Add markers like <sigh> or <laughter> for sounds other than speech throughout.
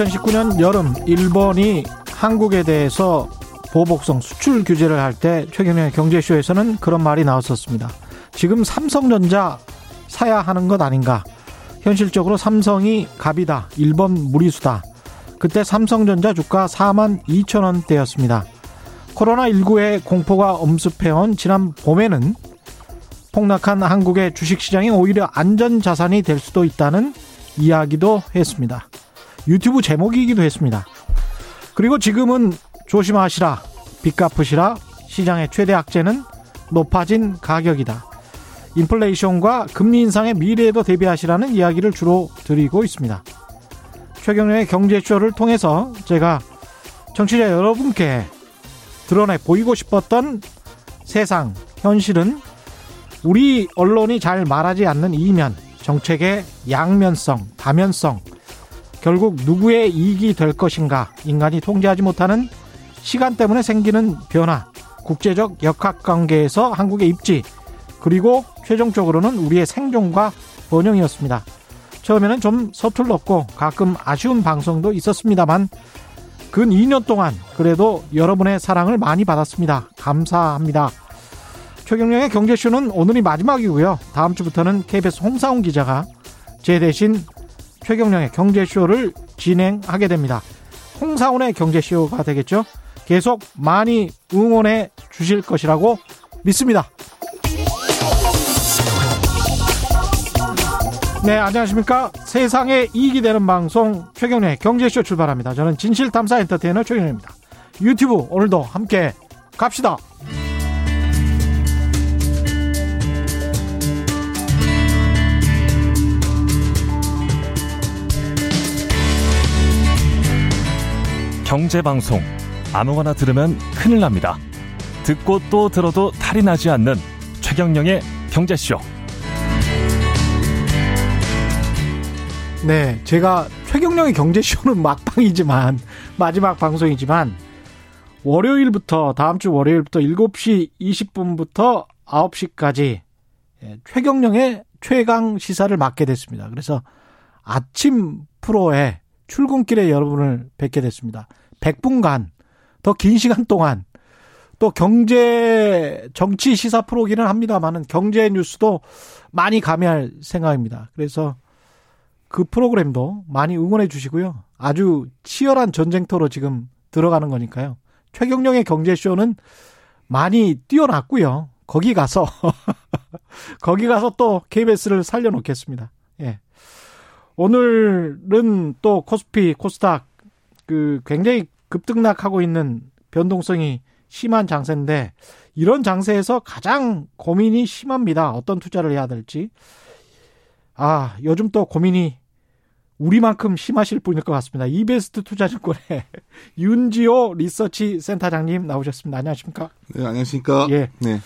네, 2019년 여름 일본이 한국에 대해서 보복성 수출 규제를 할 때 최경련의 경제쇼에서는 그런 말이 나왔었습니다. 지금 삼성전자 사야 하는 것 아닌가? 현실적으로 삼성이 갑이다. 일본 무리수다. 그때 삼성전자 주가 4만 2천 원대였습니다. 코로나19의 공포가 엄습해온 지난 봄에는 폭락한 한국의 주식시장이 오히려 안전자산이 될 수도 있다는 이야기도 했습니다. 유튜브 제목이기도 했습니다. 그리고 지금은 조심하시라, 빚 갚으시라, 시장의 최대 악재는 높아진 가격이다. 인플레이션과 금리 인상의 미래에도 대비하시라는 이야기를 주로 드리고 있습니다. 최경련의 경제쇼를 통해서 제가 청취자 여러분께 드러내 보이고 싶었던 세상, 현실은 우리 언론이 잘 말하지 않는 이면, 정책의 양면성, 다면성, 결국 누구의 이익이 될 것인가, 인간이 통제하지 못하는 시간 때문에 생기는 변화, 국제적 역학 관계에서 한국의 입지, 그리고 최종적으로는 우리의 생존과 번영이었습니다. 처음에는 좀 서툴렀고 가끔 아쉬운 방송도 있었습니다만 근 2년 동안 그래도 여러분의 사랑을 많이 받았습니다. 감사합니다. 최경령의 경제쇼는 오늘이 마지막이고요. 다음 주부터는 KBS 홍사훈 기자가 제 대신 최경령의 경제쇼를 진행하게 됩니다. 홍사훈의 경제쇼가 되겠죠. 계속 많이 응원해 주실 것이라고 믿습니다. 네, 안녕하십니까. 세상에 이익이 되는 방송 최경련의 경제쇼 출발합니다. 저는 진실탐사 엔터테이너 최경련입니다. 유튜브 오늘도 함께 갑시다. 경제방송 아무거나 들으면 큰일 납니다. 듣고 또 들어도 탈이 나지 않는 최경령의 경제쇼. 네, 제가 최경령의 경제쇼는 <laughs> 막방이지만 마지막 방송이지만 월요일부터 다음 주 월요일부터 7시 20분부터 9시까지 예, 최경령의 최강 시사를 맡게 됐습니다. 그래서 아침 프로에 출근길에 여러분을 뵙게 됐습니다. 100분간 더 긴 시간 동안 또 경제 정치 시사 프로기는 합니다만은 경제 뉴스도 많이 가미할 생각입니다. 그래서 그 프로그램도 많이 응원해 주시고요. 아주 치열한 전쟁터로 지금 들어가는 거니까요. 최경령의 경제쇼는 많이 뛰어났고요. 거기 가서 <laughs> 거기 가서 또 KBS를 살려놓겠습니다. 예. 오늘은 또 코스피, 코스닥 그 굉장히 급등락하고 있는 변동성이 심한 장세인데 이런 장세에서 가장 고민이 심합니다. 어떤 투자를 해야 될지. 아, 요즘 또 고민이 우리만큼 심하실 분일 것 같습니다. 이베스트 투자증권의 <laughs> 윤지호 리서치 센터장님 나오셨습니다. 안녕하십니까? 네, 안녕하십니까? 예. 네.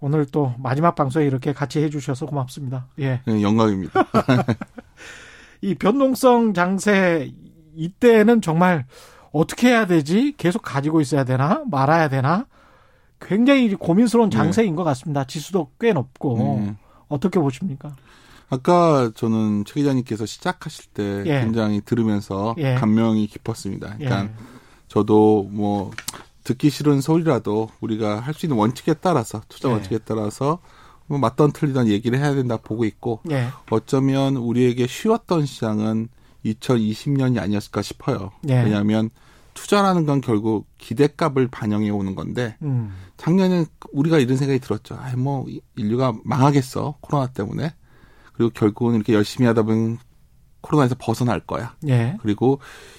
오늘 또 마지막 방송에 이렇게 같이 해주셔서 고맙습니다. 예. 네, 영광입니다. <laughs> 이 변동성 장세 이때는 정말 어떻게 해야 되지? 계속 가지고 있어야 되나? 말아야 되나? 굉장히 고민스러운 네. 장세인 네. 것 같습니다. 지수도 꽤 높고 네. 어떻게 보십니까? 아까 저는 최 기자님께서 시작하실 때 예. 굉장히 들으면서 예. 감명이 깊었습니다. 그러니까 예. 저도 뭐 듣기 싫은 소리라도 우리가 할 수 있는 원칙에 따라서 투자 예. 원칙에 따라서 뭐 맞던 틀리던 얘기를 해야 된다 보고 있고 예. 어쩌면 우리에게 쉬웠던 시장은 2020년이 아니었을까 싶어요. 예. 왜냐하면 투자라는 건 결국 기대값을 반영해 오는 건데 음. 작년에 우리가 이런 생각이 들었죠. 아, 뭐 인류가 망하겠어 코로나 때문에. 그리고 결국은 이렇게 열심히 하다 보면 코로나에서 벗어날 거야. 예. 그리고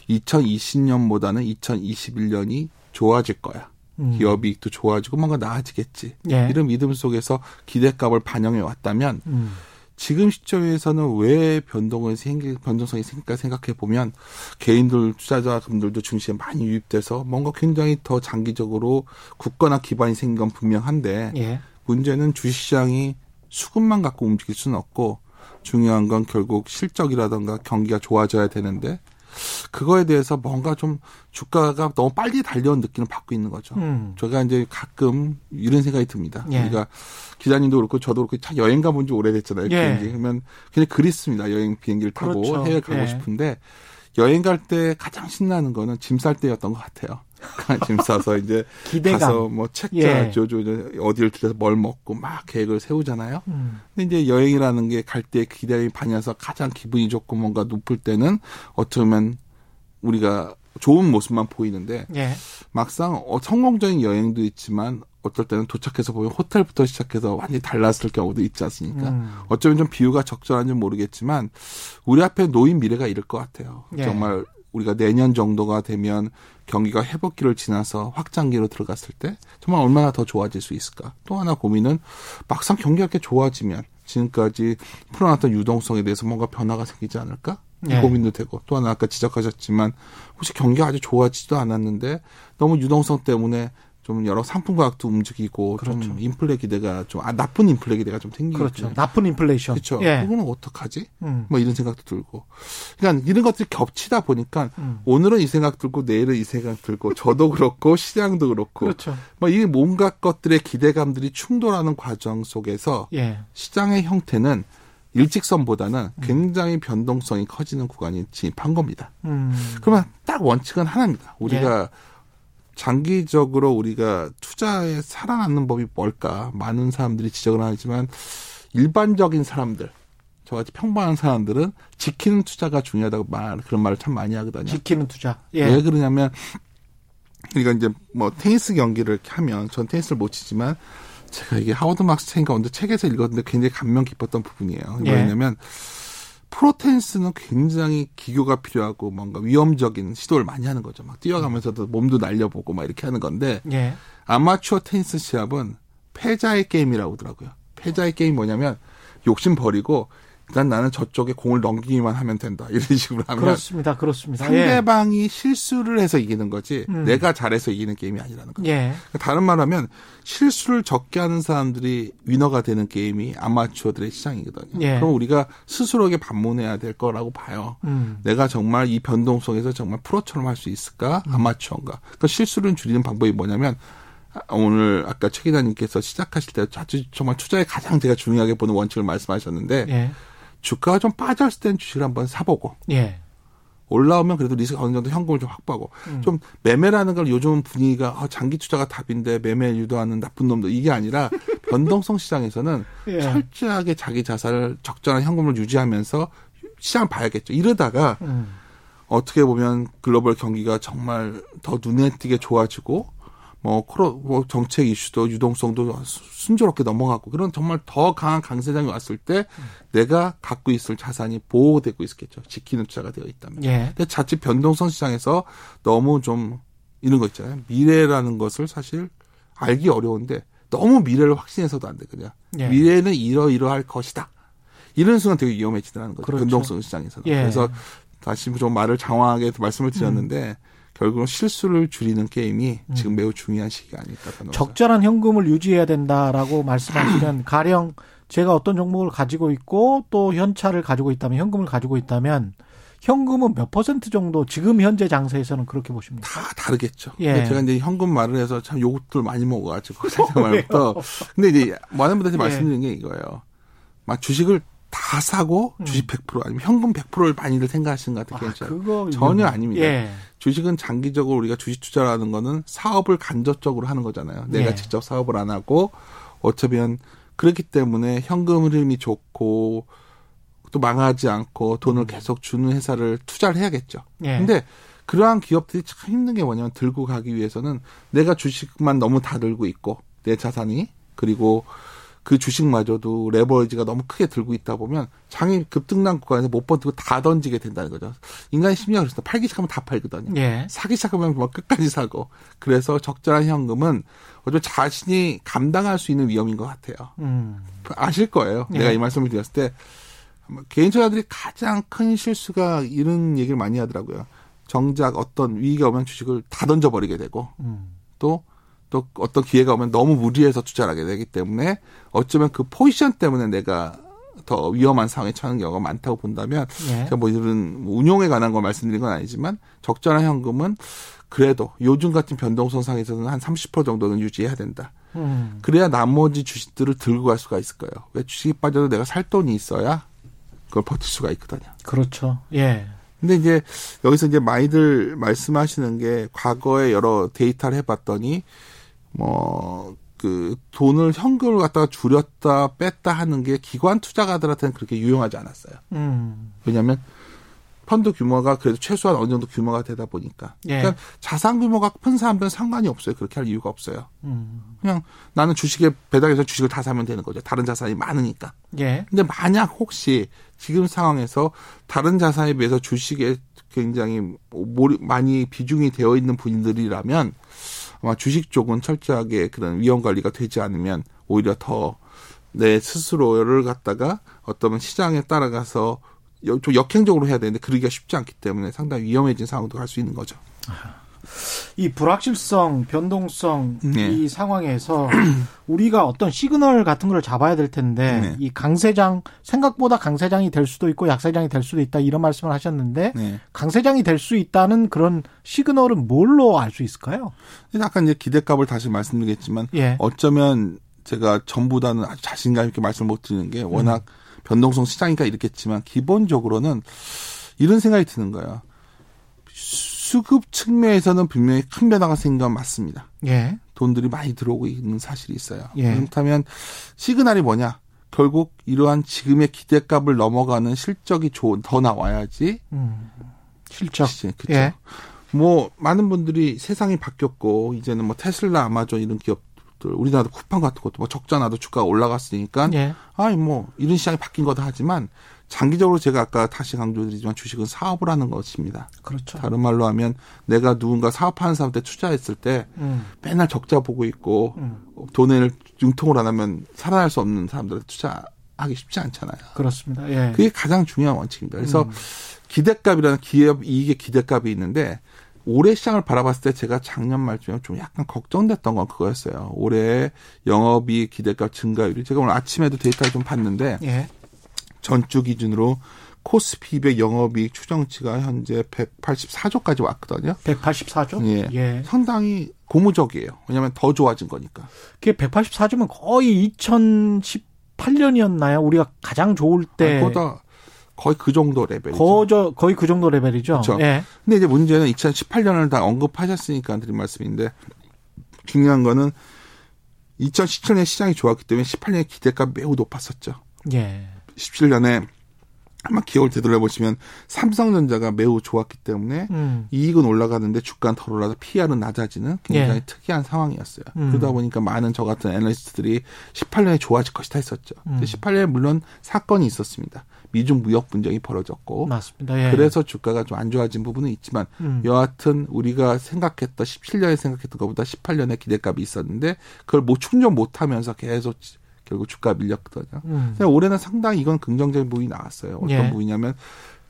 2020년보다는 2021년이 좋아질 거야. 음. 기업 이익도 좋아지고 뭔가 나아지겠지. 예. 이런 믿음 속에서 기대값을 반영해 왔다면 음. 지금 시점에서는 왜 변동을 생길 변동성이 생길까 생각해 보면 개인들 투자자분들도 중심에 많이 유입돼서 뭔가 굉장히 더 장기적으로 굳건한 기반이 생긴 건 분명한데 예. 문제는 주식시장이 수급만 갖고 움직일 수는 없고 중요한 건 결국 실적이라던가 경기가 좋아져야 되는데 그거에 대해서 뭔가 좀 주가가 너무 빨리 달려온 느낌을 받고 있는 거죠. 음. 제가 이제 가끔 이런 생각이 듭니다. 예. 우리가 기자님도 그렇고 저도 그렇고 참 여행 가본 지 오래됐잖아요. 예. 비행기. 그러면 그냥 그립습니다. 여행 비행기를 타고 그렇죠. 해외 가고 예. 싶은데 여행 갈 때 가장 신나는 거는 짐 쌀 때였던 것 같아요. 짐 싸서 이제 <laughs> 기대감. 가서 뭐책 예. 어디를 들려서 뭘 먹고 막 계획을 세우잖아요. 음. 근데 이제 여행이라는 게 갈 때 기대감이 반해서 가장 기분이 좋고 뭔가 높을 때는 어쩌면 우리가 좋은 모습만 보이는데 예. 막상 어, 성공적인 여행도 있지만 어떨 때는 도착해서 보면 호텔부터 시작해서 완전히 달랐을 경우도 있지 않습니까? 음. 어쩌면 좀 비유가 적절한지 모르겠지만 우리 앞에 놓인 미래가 이럴 것 같아요. 예. 정말 우리가 내년 정도가 되면 경기가 회복기를 지나서 확장기로 들어갔을 때 정말 얼마나 더 좋아질 수 있을까? 또 하나 고민은 막상 경기가 이렇게 좋아지면 지금까지 풀어놨던 유동성에 대해서 뭔가 변화가 생기지 않을까? 이 예. 고민도 되고 또 하나 아까 지적하셨지만 혹시 경기가 아주 좋아지지도 않았는데 너무 유동성 때문에 좀 여러 상품 가격도 움직이고 그렇죠. 좀 인플레 기대가 좀 아, 나쁜 인플레 기대가 좀 생기고 그렇죠. 나쁜 인플레이션. 그렇죠. 예. 그거는 어떡하지? 음. 뭐 이런 생각도 들고. 그러니까 이런 것들이 겹치다 보니까 음. 오늘은 이 생각 들고 내일은 이 생각 들고 저도 그렇고 <laughs> 시장도 그렇고 그렇죠. 뭐이 뭔가 것들의 기대감들이 충돌하는 과정 속에서 예. 시장의 형태는 일직선보다는 음. 굉장히 변동성이 커지는 구간이 진입한 겁니다. 음. 그러면 딱 원칙은 하나입니다. 우리가 장기적으로 우리가 투자에 살아남는 법이 뭘까? 많은 사람들이 지적을 하지만 일반적인 사람들, 저같이 평범한 사람들은 지키는 투자가 중요하다고 말 그런 말을 참 많이 하거든요. 지키는 투자. 예. 왜 그러냐면 우리가 이제 뭐 테니스 경기를 이렇게 하면 전 테니스를 못 치지만 제가 이게 하워드 막스 체인가 언제 책에서 읽었는데 굉장히 감명 깊었던 부분이에요. 예. 왜냐면 프로 테니스는 굉장히 기교가 필요하고 뭔가 위험적인 시도를 많이 하는 거죠. 막 뛰어가면서도 몸도 날려보고 막 이렇게 하는 건데 예. 아마추어 테니스 시합은 패자의 게임이라고 하더라고요. 패자의 게임이 뭐냐면 욕심 버리고 일단 나는 저쪽에 공을 넘기기만 하면 된다. 이런 식으로 하면 그렇습니다. 그렇습니다. 예. 상대방이 실수를 해서 이기는 거지 음. 내가 잘해서 이기는 게임이 아니라는 거예요. 예. 다른 말하면 실수를 적게 하는 사람들이 위너가 되는 게임이 아마추어들의 시장이거든요. 예. 그럼 우리가 스스로에게 반문해야 될 거라고 봐요. 음. 내가 정말 이 변동성에서 정말 프로처럼 할 수 있을까? 음. 아마추어인가? 그 실수를 줄이는 방법이 뭐냐면 아, 오늘 아까 최 기자님께서 시작하실 때 아주 정말 투자에 가장 제가 중요하게 보는 원칙을 말씀하셨는데 예. 주가가 좀 빠졌을 땐 주식을 한번 사보고 예. 올라오면 그래도 리스크 어느 정도 현금을 좀 확보하고 음. 좀 매매라는 걸 요즘 분위기가 아, 장기 투자가 답인데 매매 유도하는 나쁜 놈들 이게 아니라 <laughs> 변동성 시장에서는 예. 철저하게 자기 자산을 적절한 현금을 유지하면서 시장 봐야겠죠. 이러다가 음. 어떻게 보면 글로벌 경기가 정말 더 눈에 띄게 좋아지고 뭐 코로 뭐 정책 이슈도 유동성도 수- 순조롭게 넘어가고 그런 정말 더 강한 강세장이 왔을 때 내가 갖고 있을 자산이 보호되고 있겠죠. 지키는 투자가 되어 있다면. 예. 근데 자칫 변동성 시장에서 너무 좀 이런 거 있잖아요. 미래라는 것을 사실 알기 어려운데 너무 미래를 확신해서도 안 돼. 그냥 예. 미래는 이러이러할 것이다. 이런 순간 되게 위험해지더라는 거죠. 그렇죠. 변동성 시장에서는. 예. 그래서 다시 좀 말을 장황하게 말씀을 드렸는데 결국은 실수를 줄이는 게임이 지금 매우 중요한 시기가 아닐까 변호사. 음. 적절한 현금을 유지해야 된다라고 말씀하시면 <clears throat> 가령 제가 어떤 종목을 가지고 있고 또 현찰을 가지고 있다면 현금을 가지고 있다면 현금은 몇 퍼센트 정도 지금 현재 장세에서는 그렇게 보십니까? 다 다르겠죠. 예. 제가 이제 현금 말을 해서 참 욕들 많이 먹어가지고 <laughs> 살짝 말부터. 근데 이제 많은 분들한테 예. 말씀드린 게 이거예요. 막 주식을 다 사고 주식 100% 아니면 현금 100%를 많이들 생각하시는 것 같아요. 음. 아. 그거 전혀. 아닙니다. 예. 주식은 장기적으로 우리가 주식 투자라는 거는 사업을 간접적으로 하는 거잖아요. 내가 예. 직접 사업을 안 하고 어쩌면 그렇기 때문에 현금 흐름이 좋고 또 망하지 않고 돈을 계속 주는 회사를 투자를 해야겠죠. 음. 예. 근데 그러한 기업들이 참 힘든 게 뭐냐면 들고 가기 위해서는 내가 주식만 너무 다 들고 있고 내 자산이 그리고 그 주식마저도 레버리지가 너무 크게 들고 있다 보면 장이 급등난 구간에서 못 버티고 다 던지게 된다는 거죠. 인간의 심리가 그렇습니다. 팔기 시작하면 다 팔거든요. 예. 사기 시작하면 뭐 끝까지 사고. 그래서 적절한 현금은 어쩌면 자신이 감당할 수 있는 위험인 것 같아요. 음. 아실 거예요. 예. 내가 이 말씀을 드렸을 때 개인 투자들이 가장 큰 실수가 이런 얘기를 많이 하더라고요. 정작 어떤 위기가 오면 주식을 다 던져버리게 되고 음. 또, 또 어떤 기회가 오면 너무 무리해서 투자를 하게 되기 때문에 어쩌면 그 포지션 때문에 내가 더 위험한 상황에 처하는 경우가 많다고 본다면 예. 제가 뭐 이런 뭐 운용에 관한 걸 말씀드린 건 아니지만 적절한 현금은 그래도 요즘 같은 변동성 상에서는 한 30% 정도는 유지해야 된다. 음. 그래야 나머지 주식들을 들고 갈 수가 있을 거예요. 왜 주식이 빠져도 내가 살 돈이 있어야 그걸 버틸 수가 있거든요. 그렇죠. 예. 근데 이제 여기서 이제 많이들 말씀하시는 게 과거에 여러 데이터를 해봤더니 뭐 그 돈을 현금을 갖다가 줄였다 뺐다 하는 게 기관 투자가들한테는 그렇게 유용하지 않았어요. 음. 왜냐하면 펀드 규모가 그래도 최소한 어느 정도 규모가 되다 보니까. 예. 그러니까 자산 규모가 큰 사람들은 상관이 없어요. 그렇게 할 이유가 없어요. 음. 그냥 나는 주식에 배당해서 주식을 다 사면 되는 거죠. 다른 자산이 많으니까. 예. 근데 만약 혹시 지금 상황에서 다른 자산에 비해서 주식에 굉장히 몰- 많이 비중이 되어 있는 분들이라면 아마 주식 쪽은 철저하게 그런 위험 관리가 되지 않으면 오히려 더 내 스스로를 갖다가 어떤 시장에 따라가서 여- 좀 역행적으로 해야 되는데 그러기가 쉽지 않기 때문에 상당히 위험해진 상황도 갈 수 있는 거죠. 이 불확실성, 변동성 네. 이 상황에서 <clears throat> 우리가 어떤 시그널 같은 걸 잡아야 될 텐데 네. 이 강세장 생각보다 강세장이 될 수도 있고 약세장이 될 수도 있다 이런 말씀을 하셨는데 네. 강세장이 될 수 있다는 그런 시그널은 뭘로 알 수 있을까요? 아까 이제 기대값을 다시 말씀드리겠지만 예. 어쩌면 제가 전보다는 아주 자신감 있게 말씀을 못 드리는 게 워낙 변동성 시장이니까 이렇겠지만 기본적으로는 이런 생각이 드는 거예요. 수급 측면에서는 분명히 큰 변화가 생긴 건 맞습니다. 예. 돈들이 많이 들어오고 있는 사실이 있어요. 예. 그렇다면 시그널이 뭐냐? 결국 이러한 지금의 기대값을 넘어가는 실적이 좋은 더 나와야지. 음. 실적. 그쵸. 예. 뭐 많은 분들이 세상이 바뀌었고 이제는 뭐 테슬라, 아마존 이런 기업들 우리나라도 쿠팡 같은 것도 뭐 적자 나도 주가가 올라갔으니까 예. 아이 뭐 이런 시장이 바뀐 거다 하지만 장기적으로 제가 아까 다시 강조드리지만 주식은 사업을 하는 것입니다. 그렇죠. 다른 말로 하면 내가 누군가 사업하는 사람한테 투자했을 때 음. 맨날 적자 보고 있고 음. 돈을 융통을 안 하면 살아날 수 없는 사람들한테 투자하기 쉽지 않잖아요. 그렇습니다. 예. 그게 가장 중요한 원칙입니다. 그래서 음. 기대값이라는 기업 이익의 기대값이 있는데 올해 시장을 바라봤을 때 제가 작년 말쯤에 좀 약간 걱정됐던 건 그거였어요. 올해 영업이익 기대값 증가율이 제가 오늘 아침에도 데이터를 좀 봤는데 예. 전주 기준으로 코스피 200 영업이익 추정치가 현재 184조까지 왔거든요. 184조? 예. 예. 상당히 고무적이에요. 왜냐하면 더 좋아진 거니까. 그게 184조면 거의 2018년이었나요? 우리가 가장 좋을 때 그보다 거의 그 정도 레벨이죠. 거저 거의 그 정도 레벨이죠. 그렇죠. 예. 근데 이제 문제는 2018년을 다 언급하셨으니까 드린 말씀인데 중요한 거는 2017년에 시장이 좋았기 때문에 18년에 기대가 매우 높았었죠. 예. 17년에 아마 기억을 되돌려 보시면 삼성전자가 매우 좋았기 때문에 음. 이익은 올라가는데 주가는 덜 올라서 PR은 낮아지는 굉장히 예. 특이한 상황이었어요. 음. 그러다 보니까 많은 저 같은 애널리스트들이 18년에 좋아질 것이다 했었죠. 음. 근데 18년에 물론 사건이 있었습니다. 미중 무역 분쟁이 벌어졌고 맞습니다. 예. 그래서 주가가 좀 안 좋아진 부분은 있지만 음. 여하튼 우리가 생각했던 17년에 생각했던 것보다 18년에 기대값이 있었는데 그걸 뭐 충족 못하면서 계속 결국 주가 밀렸거든요. 음. 올해는 상당히 이건 긍정적인 부분이 나왔어요. 어떤 예. 부분이냐면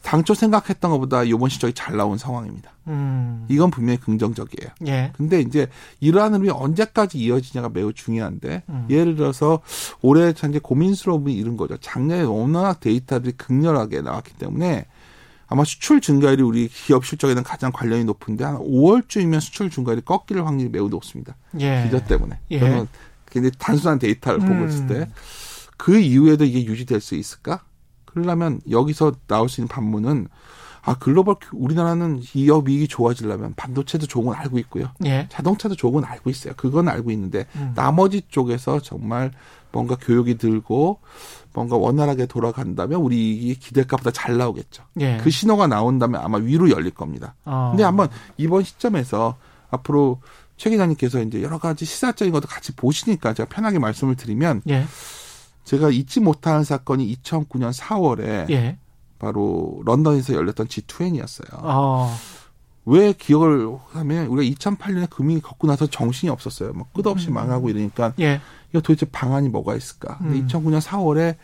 당초 생각했던 것보다 이번 실적이 잘 나온 상황입니다. 음. 이건 분명히 긍정적이에요. 예. 근데 이제 이러한 흐름이 언제까지 이어지냐가 매우 중요한데 음. 예를 들어서 올해 현재 고민스러운 부분이 이런 거죠. 작년에 워낙 데이터들이 극렬하게 나왔기 때문에 아마 수출 증가율이 우리 기업 실적에는 가장 관련이 높은데 한 5월쯤이면 수출 증가율이 꺾일 확률이 매우 높습니다. 예. 기저 때문에. 예. 저는 굉장히 단순한 데이터를 보고 음. 있을 때 그 이후에도 이게 유지될 수 있을까? 그러려면 여기서 나올 수 있는 반문은 아 글로벌 우리나라는 기업 이익이 좋아지려면 반도체도 좋은 건 알고 있고요. 예. 자동차도 좋은 건 알고 있어요. 그건 알고 있는데 음. 나머지 쪽에서 정말 뭔가 교육이 들고 뭔가 원활하게 돌아간다면 우리 이익이 기대값보다 잘 나오겠죠. 예. 그 신호가 나온다면 아마 위로 열릴 겁니다. 어. 근데 한번 이번 시점에서 앞으로 최 기자님께서 이제 여러 가지 시사적인 것도 같이 보시니까 제가 편하게 말씀을 드리면 예. 제가 잊지 못하는 사건이 2009년 4월에 예. 바로 런던에서 열렸던 G20이었어요. 어. 왜 기억을 하면 우리가 2008년에 금융이 걷고 나서 정신이 없었어요. 막 끝없이 망하고 이러니까 예. 이거 도대체 방안이 뭐가 있을까? 음. 2009년 4월에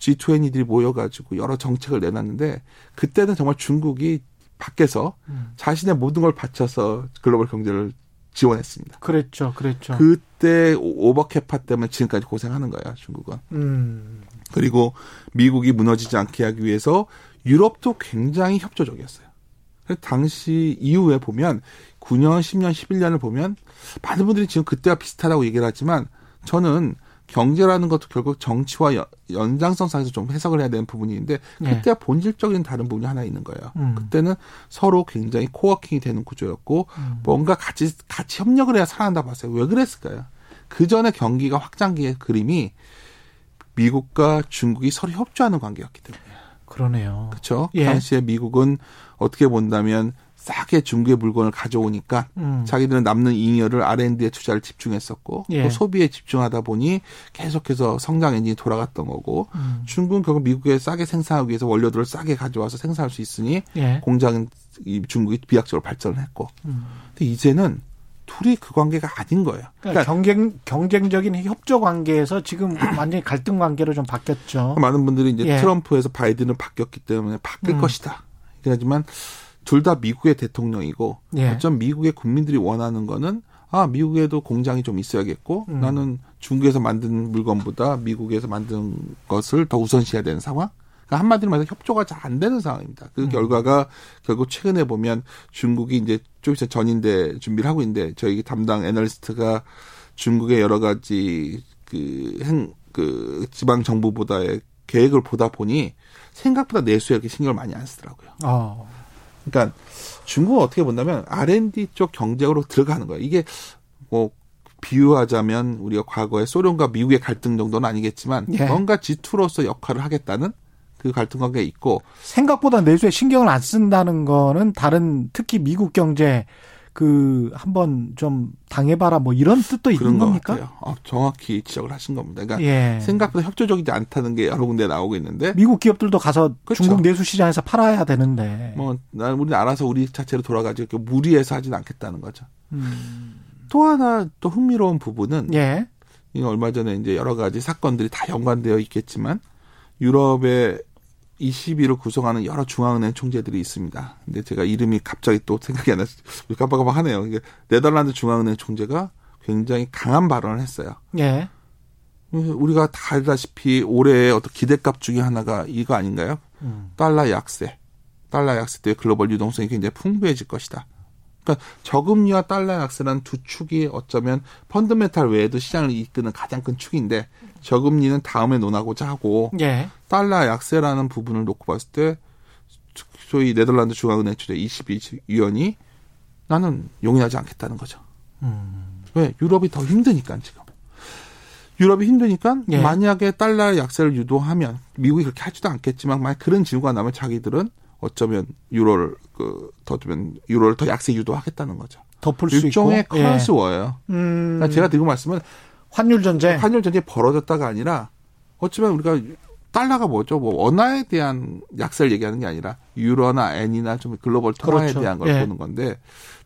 G20들이 모여가지고 여러 정책을 내놨는데 그때는 정말 중국이 밖에서 음. 자신의 모든 걸 바쳐서 글로벌 경제를 지원했습니다. 그랬죠. 그랬죠. 그때 오- 오버캐파 때문에 지금까지 고생하는 거야 중국은. 음. 그리고 미국이 무너지지 않게 하기 위해서 유럽도 굉장히 협조적이었어요. 당시 이후에 보면 9년, 10년, 11년을 보면 많은 분들이 지금 그때와 비슷하다고 얘기를 하지만 저는 경제라는 것도 결국 정치와 연, 연장성상에서 좀 해석을 해야 되는 부분인데 예. 그때와 본질적인 다른 부분이 하나 있는 거예요. 음. 그때는 서로 굉장히 코워킹이 되는 구조였고 음. 뭔가 같이 같이 협력을 해야 살아난다 봤어요. 왜 그랬을까요? 그 전에 경기가 확장기의 그림이 미국과 중국이 서로 협조하는 관계였기 때문에 그러네요. 그렇죠. 예. 당시에 미국은 어떻게 본다면 싸게 중국의 물건을 가져오니까 음. 자기들은 남는 잉여를 R&D에 투자를 집중했었고 예. 또 소비에 집중하다 보니 계속해서 성장 엔진이 돌아갔던 거고 음. 중국은 결국 미국에 싸게 생산하기 위해서 원료들을 싸게 가져와서 생산할 수 있으니 예. 공장은 이 중국이 비약적으로 발전을 했고 음. 근데 이제는 둘이 그 관계가 아닌 거예요. 그러니까 그러니까 경쟁 경쟁적인 협조 관계에서 지금 <coughs> 완전히 갈등 관계로 좀 바뀌었죠. 많은 분들이 이제 예. 트럼프에서 바이든을 바뀌었기 때문에 바뀔 음. 것이다. 그렇지만 둘 다 미국의 대통령이고 예. 어쩜 미국의 국민들이 원하는 거는 아 미국에도 공장이 좀 있어야겠고 음. 나는 중국에서 만든 물건보다 미국에서 만든 것을 더 우선시해야 되는 상황. 그러니까 한마디로 말해서 협조가 잘 안 되는 상황입니다. 그 음. 결과가 결국 최근에 보면 중국이 이제 좀 있으면 전인대 준비를 하고 있는데 저희 담당 애널리스트가 중국의 여러 가지 그 행, 그 지방 정부보다의 계획을 보다 보니 생각보다 내수에 이렇게 신경을 많이 안 쓰더라고요. 어. 그러니까 중국은 어떻게 본다면 R&D 쪽 경쟁으로 들어가는 거예요. 이게 뭐 비유하자면 우리가 과거에 소련과 미국의 갈등 정도는 아니겠지만 예. 뭔가 G2로서 역할을 하겠다는 그 갈등 관계가 있고 생각보다 내수에 신경을 안 쓴다는 거는 다른 특히 미국 경제 그 한번 좀 당해봐라 뭐 이런 뜻도 있는 것 겁니까? 같아요. 어, 정확히 지적을 하신 겁니다. 그러니까 예. 생각보다 협조적이지 않다는 게 여러 군데 나오고 있는데 미국 기업들도 가서 그렇죠. 중국 내수 시장에서 팔아야 되는데. 뭐난 우리 알아서 우리 자체로 돌아가지고 이렇게 무리해서 하진 않겠다는 거죠. 음. 또 하나 또 흥미로운 부분은 예. 이 얼마 전에 이제 여러 가지 사건들이 다 연관되어 있겠지만 유럽의 20위를 구성하는 여러 중앙은행 총재들이 있습니다. 근데 제가 이름이 갑자기 또 생각이 안 나서 깜빡깜빡하네요. 이게 네덜란드 중앙은행 총재가 굉장히 강한 발언을 했어요. 예. 우리가 다 알다시피 올해의 어떤 기대값 중에 하나가 이거 아닌가요? 음. 달러 약세. 달러 약세 때문에 글로벌 유동성이 굉장히 풍부해질 것이다. 그러니까 저금리와 달러 약세라는 두 축이 어쩌면 펀드메탈 외에도 시장을 이끄는 가장 큰 축인데 저금리는 다음에 논하고자 하고 예. 달러 약세라는 부분을 놓고 봤을 때 소위 네덜란드 중앙은행 주재 22위원이 나는 용인하지 않겠다는 거죠. 음. 왜? 유럽이 더 힘드니까 지금. 유럽이 힘드니까 예. 만약에 달러 약세를 유도하면 미국이 그렇게 하지도 않겠지만 만약 그런 징후가 나면 자기들은 어쩌면 유로를 그더 주면 유로를 더 약세 유도하겠다는 거죠. 덮을. 일종의 예. currency war예요. 음. 그러니까 제가 드리고 말씀은 환율 전쟁. 환율 전쟁이 벌어졌다가 아니라 어쩌면 우리가 달러가 뭐죠? 뭐 원화에 대한 약세를 얘기하는 게 아니라 유로나 엔이나 좀 글로벌 통화에 그렇죠. 대한 걸 예. 보는 건데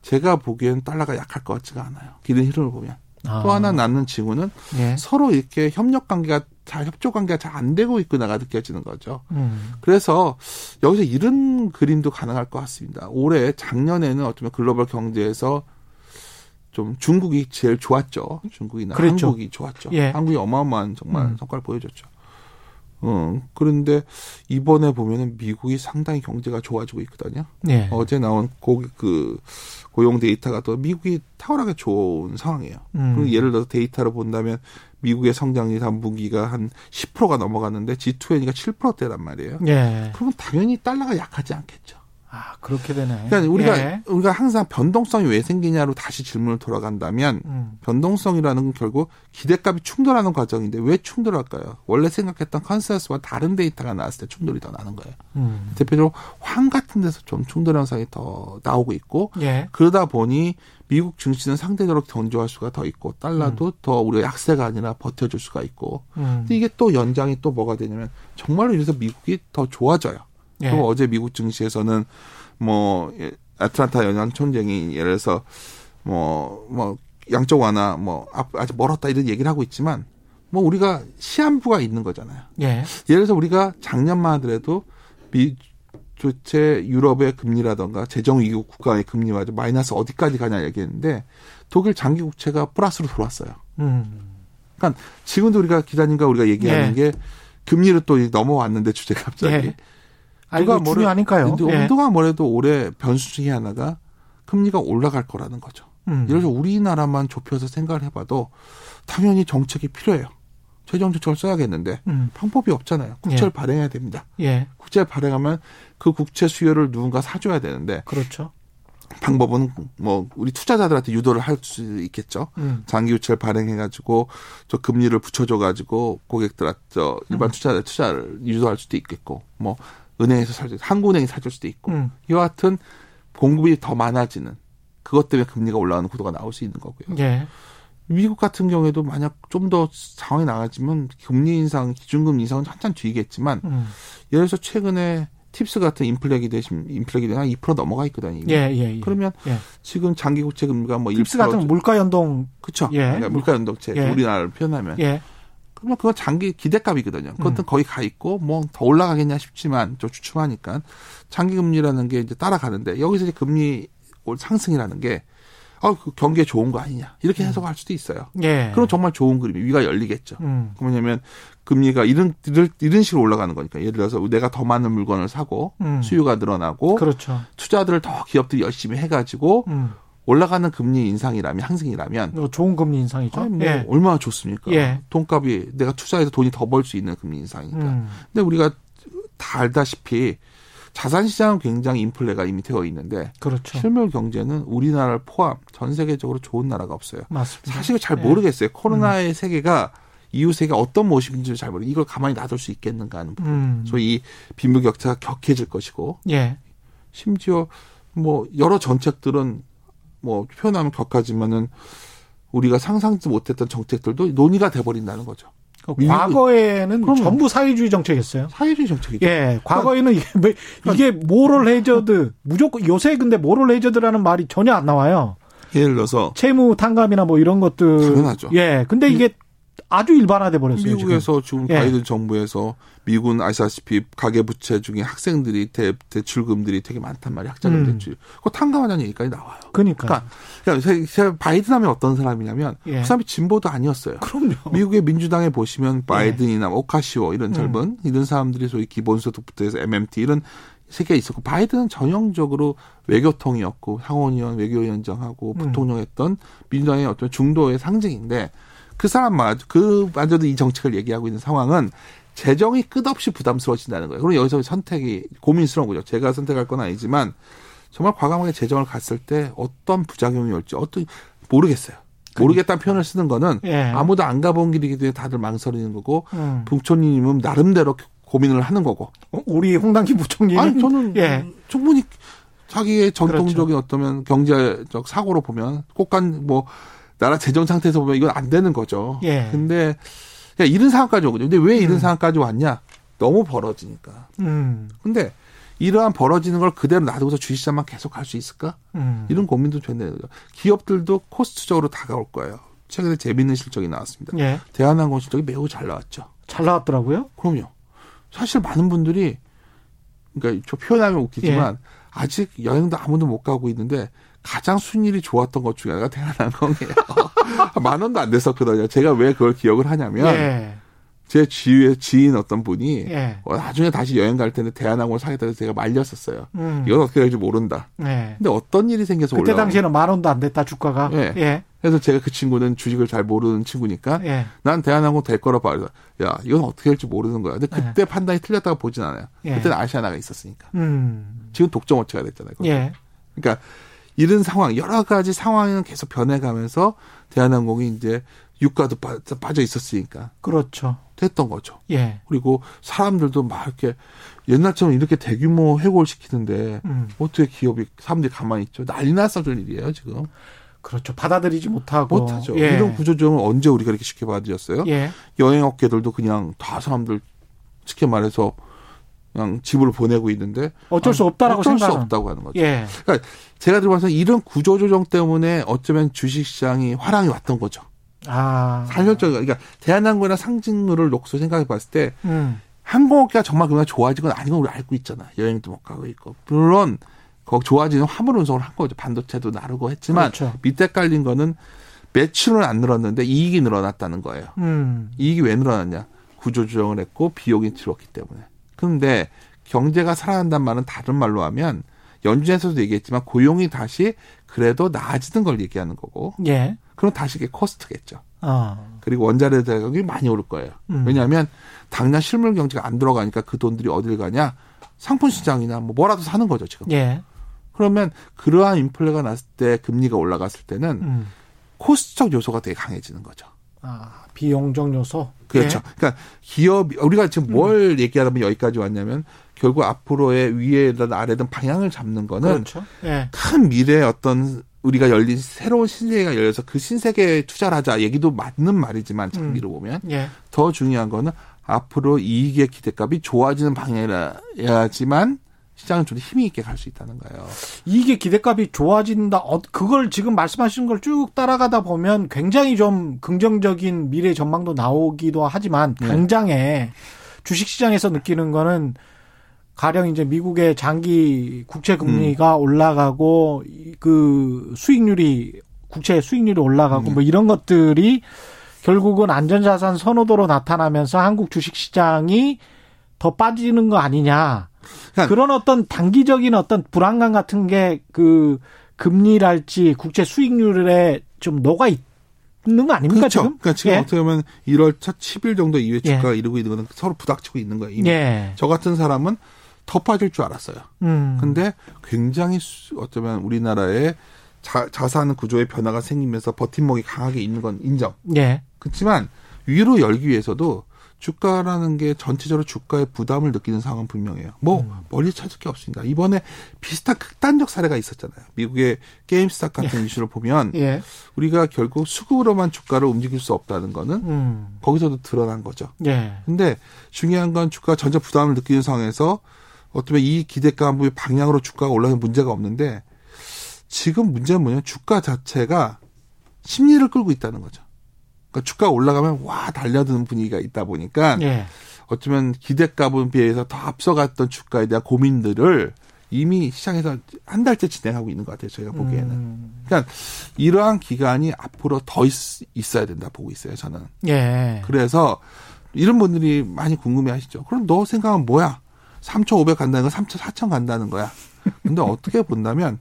제가 보기엔 달러가 약할 것 같지가 않아요. 기른 흐름을 보면. 아. 또 하나 낳는 징후는 예. 서로 이렇게 협력 관계가 잘 협조 관계가 잘 안 되고 있구나가 느껴지는 거죠. 음. 그래서 여기서 이런 그림도 가능할 것 같습니다. 올해 작년에는 어쩌면 글로벌 경제에서 좀 중국이 제일 좋았죠. 중국이나 그랬죠. 한국이 좋았죠. 예. 한국이 어마어마한 정말 음. 성과를 보여줬죠. 어, 그런데 이번에 보면은 미국이 상당히 경제가 좋아지고 있거든요. 예. 어제 나온 고, 그 고용 데이터가 또 미국이 탁월하게 좋은 상황이에요. 음. 그리고 예를 들어서 데이터를 본다면 미국의 성장률 단분기가 한 10%가 넘어갔는데 G20가 7%대란 말이에요. 예. 그러면 당연히 달러가 약하지 않겠죠. 아, 그렇게 되네. 그러니까 우리가 예. 우리가 항상 변동성이 왜 생기냐로 다시 질문을 돌아간다면 음. 변동성이라는 건 결국 기대값이 충돌하는 과정인데 왜 충돌할까요? 원래 생각했던 컨센서스와 다른 데이터가 나왔을 때 충돌이 더 나는 거예요. 음. 대표적으로 황 같은 데서 좀 충돌 현상이 더 나오고 있고 예. 그러다 보니 미국 증시는 상대적으로 견조할 수가 더 있고 달러도 더 우리가 약세가 아니라 버텨줄 수가 있고 음. 근데 이게 또 연장이 또 뭐가 되냐면 정말로 이래서 미국이 더 좋아져요. 예. 또 어제 미국 증시에서는 뭐 예, 아틀란타 연양 총쟁이 예를 들어서 뭐뭐 양적 완화 뭐 앞- 아직 멀었다 이런 얘기를 하고 있지만 뭐 우리가 시한부가 있는 거잖아요. 예. 예를 들어서 우리가 작년만 하더라도 미 도대체 유럽의 금리라던가 재정 위기 국가의 금리가 마이너스 어디까지 가냐 얘기했는데 독일 장기 국채가 플러스로 돌았어요. 음. 그러니까 지금도 우리가 기자님과 우리가 얘기하는 예. 게 금리로 또 넘어왔는데 주제가 갑자기 예. 아, 이거 뭐래- 중요하니까요. 근데 예. 운동화 뭐래도 올해 변수 중에 하나가 금리가 올라갈 거라는 거죠. 음. 예를 들어 서 우리나라만 좁혀서 생각을 해봐도 당연히 정책이 필요해요. 최종 조치를 써야겠는데 음. 방법이 없잖아요. 국채를 예. 발행해야 됩니다. 예. 국채를 발행하면 그 국채 수요를 누군가 사줘야 되는데 그렇죠. 방법은 뭐 우리 투자자들한테 유도를 할 수 있겠죠. 음. 장기 유채를 발행해가지고 저 금리를 붙여줘가지고 고객들한테 저 일반 음. 투자자 투자를 유도할 수도 있겠고 뭐 은행에서 사줄 한국은행이 사줄 수도 있고 음. 이와 같은 공급이 더 많아지는 그것 때문에 금리가 올라가는 구도가 나올 수 있는 거고요. 예. 미국 같은 경우에도 만약 좀 더 상황이 나아지면 금리 인상, 기준금리 인상은 한참 뒤겠지만 음. 예를 들어서 최근에 팁스 같은 인플레기 대신 인플레기 대한 2% 넘어가 있거든요. 예, 예, 예. 그러면 예. 지금 장기 국채 금리가 뭐 팁스 1% 같은 물가 연동 그쵸. 예. 그러니까 물가 연동체 예. 우리나라를 표현하면 예. 그러면 그건 장기 기대값이거든요. 그것도 음. 거의 가 있고 뭐 더 올라가겠냐 싶지만 좀 주춤하니까 장기 금리라는 게 이제 따라가는데 여기서 이제 금리 올 상승이라는 게 아, 그 경기에 좋은 거 아니냐 이렇게 해석할 수도 있어요. 예. 그럼 정말 좋은 그림이 위가 열리겠죠. 음. 뭐냐면 금리가 이런 이런, 이런 식으로 올라가는 거니까 예를 들어서 내가 더 많은 물건을 사고 음. 수요가 늘어나고 그렇죠. 투자들을 더 기업들이 열심히 해가지고 음. 올라가는 금리 인상이라면 상승이라면 어, 좋은 금리 인상이죠. 아니, 뭐 예. 얼마나 좋습니까? 예. 돈값이 내가 투자해서 돈이 더 벌 수 있는 금리 인상이니까. 음. 근데 우리가 다 알다시피 자산 시장은 굉장히 인플레가 이미 되어 있는데 그렇죠. 실물 경제는 우리나라를 포함 전 세계적으로 좋은 나라가 없어요. 맞습니다. 사실 잘 예. 모르겠어요. 코로나의 세계가 이후 세계가 어떤 모습인지 잘 모르. 이걸 가만히 놔둘 수 있겠는가 하는 부분. 음. 소위 이 빈부격차가 격해질 것이고 예. 심지어 뭐 여러 정책들은 뭐 표현하면 격하지만은 우리가 상상도 못했던 정책들도 논의가 돼버린다는 거죠. 그 미국은- 과거에는 그럼요. 전부 사회주의 정책이었어요. 사회주의 정책이죠. 예, 과거에는 이게, 뭐- 이게 모럴 해저드 무조건 요새 근데 모럴 해저드라는 말이 전혀 안 나와요. 예를 들어서 채무 탕감이나 뭐 이런 것들. 당연하죠. 예, 근데 이게 아주 일반화돼 버렸어요. 지금. 미국에서 지금 예. 바이든 정부에서 미국은 아시다시피 가계 부채 중에 학생들이 대, 대출금들이 되게 많단 말이에요. 학자금 음. 대출. 그거 탕감하자는 얘기까지 나와요. 그러니까. 그러니까, 그러니까 바이든 하면 어떤 사람이냐면 예. 그 사람이 진보도 아니었어요. 그럼요. 미국의 민주당에 보시면 바이든이나 오카시오 이런 음. 젊은 이런 사람들이 소위 기본소득부터 해서 MMT 이런 세계에 있었고 바이든은 전형적으로 외교통이었고 상원의원 외교위원장하고 음. 부통령했던 민주당의 어떤 중도의 상징인데 그 사람마저 그마저도 이 정책을 얘기하고 있는 상황은 재정이 끝없이 부담스러워진다는 거예요. 그럼 여기서 선택이 고민스러운 거죠. 제가 선택할 건 아니지만 정말 과감하게 재정을 갔을 때 어떤 부작용이 올지 어떤 모르겠어요. 모르겠다는 표현을 쓰는 거는 예. 아무도 안 가본 길이기 때문에 다들 망설이는 거고 음. 부총리님은 나름대로 고민을 하는 거고. 어, 우리 홍당기 부총리는 아니 저는 예. 충분히 자기의 전통적인 어떠면 경제적 사고로 보면 꼭간 뭐 나라 재정 상태에서 보면 이건 안 되는 거죠. 예. 근데 야, 이런 상황까지 오거든요. 근데 왜 이런 음. 상황까지 왔냐? 너무 벌어지니까. 음. 근데 이러한 벌어지는 걸 그대로 놔두고서 주식시장만 계속 할 수 있을까? 음. 이런 고민도 거죠. 기업들도 코스트적으로 다가올 거예요. 최근에 재밌는 실적이 나왔습니다. 예. 대한항공 실적이 매우 잘 나왔죠. 잘 나왔더라고요. 그럼요. 사실 많은 분들이 그러니까 저 표현하면 웃기지만 예. 아직 여행도 아무도 못 가고 있는데 가장 순일이 좋았던 것 중에 하나가 대한항공이에요. <laughs> 만 원도 안 됐었거든요. 제가 왜 그걸 기억을 하냐면 예. 제 지휘의 지인 어떤 분이 예. 어, 나중에 다시 여행 갈 텐데 대한항공을 사겠다고 해서 제가 말렸었어요. 음. 이건 어떻게 될지 모른다. 예. 근데 어떤 일이 생겨서 그때 올라오는 당시에는 만 원도 안 됐다 주가가. 예. 예. 그래서 제가 그 친구는 주식을 잘 모르는 친구니까 예. 난 대한항공 될 거라 봐. 그래서 야 이건 어떻게 될지 모르는 거야. 근데 그때 판단이 틀렸다고 보진 않아요. 예. 그때는 아시아나가 있었으니까. 음. 지금 독점업체가 됐잖아요. 예. 그러니까 이런 상황 여러 가지 상황은 계속 변해가면서 대한항공이 이제 유가도 빠- 빠져 있었으니까 그렇죠. 됐던 거죠. 예. 그리고 사람들도 막 이렇게 옛날처럼 이렇게 대규모 해고를 시키는데 음. 어떻게 기업이 사람들이 가만히 있죠? 난리 났었을 일이에요 지금. 그렇죠. 받아들이지 못하고. 못하죠. 예. 이런 구조조정을 언제 우리가 이렇게 쉽게 받아들였어요? 예. 여행업계들도 그냥 다 사람들 쉽게 말해서 그냥 집으로 보내고 있는데 어쩔 수 없다라고 어쩔 수 생각하는. 없다고 하는 거죠. 예. 그러니까 제가 들어봐서 이런 구조 조정 때문에 어쩌면 주식 시장이 화랑이 왔던 거죠. 아. 살혈적 그러니까 대한항공이나 상징률을 놓고서 생각해 봤을 때 음. 항공업계가 정말 그냥 좋아진 건 아닌 걸 우리 알고 있잖아. 여행도 못 가고 있고. 물론 거기 좋아지는 화물 운송을 한 거죠. 반도체도 나르고 했지만 그렇죠. 밑에 깔린 거는 매출은 안 늘었는데 이익이 늘어났다는 거예요. 음. 이익이 왜 늘어났냐? 구조 조정을 했고 비용이 줄었기 때문에. 그런데 경제가 살아난다는 말은 다른 말로 하면 연준에서도 얘기했지만 고용이 다시 그래도 나아지는 걸 얘기하는 거고 예. 그럼 다시 이게 코스트겠죠. 어. 그리고 원자재 가격이 많이 오를 거예요. 음. 왜냐하면 당장 실물 경제가 안 들어가니까 그 돈들이 어딜 가냐? 상품 시장이나 뭐 뭐라도 사는 거죠 지금. 예. 그러면 그러한 인플레가 났을 때 금리가 올라갔을 때는 음. 코스적 요소가 되게 강해지는 거죠. 아, 비용적 요소. 그렇죠. 예. 그러니까 기업 우리가 지금 뭘 얘기하려면 여기까지 왔냐면 결국 앞으로의 위에든 아래든 방향을 잡는 거는 그렇죠. 예. 큰 미래의 어떤 우리가 열린 새로운 신세계가 열려서 그 신세계에 투자를 하자 얘기도 맞는 말이지만 장기로 보면 예. 더 중요한 거는 앞으로 이익의 기대값이 좋아지는 방향이라야지만 시장은 좀 힘이 있게 갈 수 있다는 거예요. 이게 기대값이 좋아진다. 어, 그걸 지금 말씀하신 걸쭉 따라가다 보면 굉장히 좀 긍정적인 미래 전망도 나오기도 하지만 네. 당장에 주식 시장에서 느끼는 거는 가령 이제 미국의 장기 국채 금리가 올라가고 이- 그 수익률이 국채 수익률이 올라가고 네. 뭐 이런 것들이 결국은 안전자산 선호도로 나타나면서 한국 주식 시장이 더 빠지는 거 아니냐. 그러니까 그런 어떤 단기적인 어떤 불안감 같은 게 그 금리랄지 국채 수익률에 좀 녹아 있는 거 아닙니까 그렇죠. 지금? 그러니까 지금 예. 어떻게 보면 1월 첫 10일 정도 이후에 예. 주가가 이르고 있는 거는 서로 부닥치고 있는 거예요. 이미. 예. 저 같은 사람은 더 빠질 줄 알았어요. 음. 근데 굉장히 수- 어쩌면 우리나라의 자, 자산 구조의 변화가 생기면서 버팀목이 강하게 있는 건 인정. 예. 그렇지만 위로 열기 위해서도 주가라는 게 전체적으로 주가의 부담을 느끼는 상황은 분명해요. 뭐 음. 멀리 찾을 게 없습니다. 이번에 비슷한 극단적 사례가 있었잖아요. 미국의 게임스탑 같은 이슈를 보면 예. 우리가 결국 수급으로만 주가를 움직일 수 없다는 거는 음. 거기서도 드러난 거죠. 예. 근데 중요한 건 주가 전체 부담을 느끼는 상황에서 어쩌면 이 기대감의 방향으로 주가가 올라가는 문제가 없는데 지금 문제는 뭐냐면 주가 자체가 심리를 끌고 있다는 거죠. 그러니까 주가 올라가면 와 달려드는 분위기가 있다 보니까 예. 어쩌면 기대값에 비해서 더 앞서갔던 주가에 대한 고민들을 이미 시장에서 한 달째 진행하고 있는 것 같아요. 저희가 보기에는. 음. 그러니까 이러한 기간이 앞으로 더 있, 있어야 된다 보고 있어요. 저는. 예. 그래서 이런 분들이 많이 궁금해 하시죠. 그럼 너 생각은 뭐야? 3,500 간다는 건 3,000, 4,000 간다는 거야. 근데 어떻게 본다면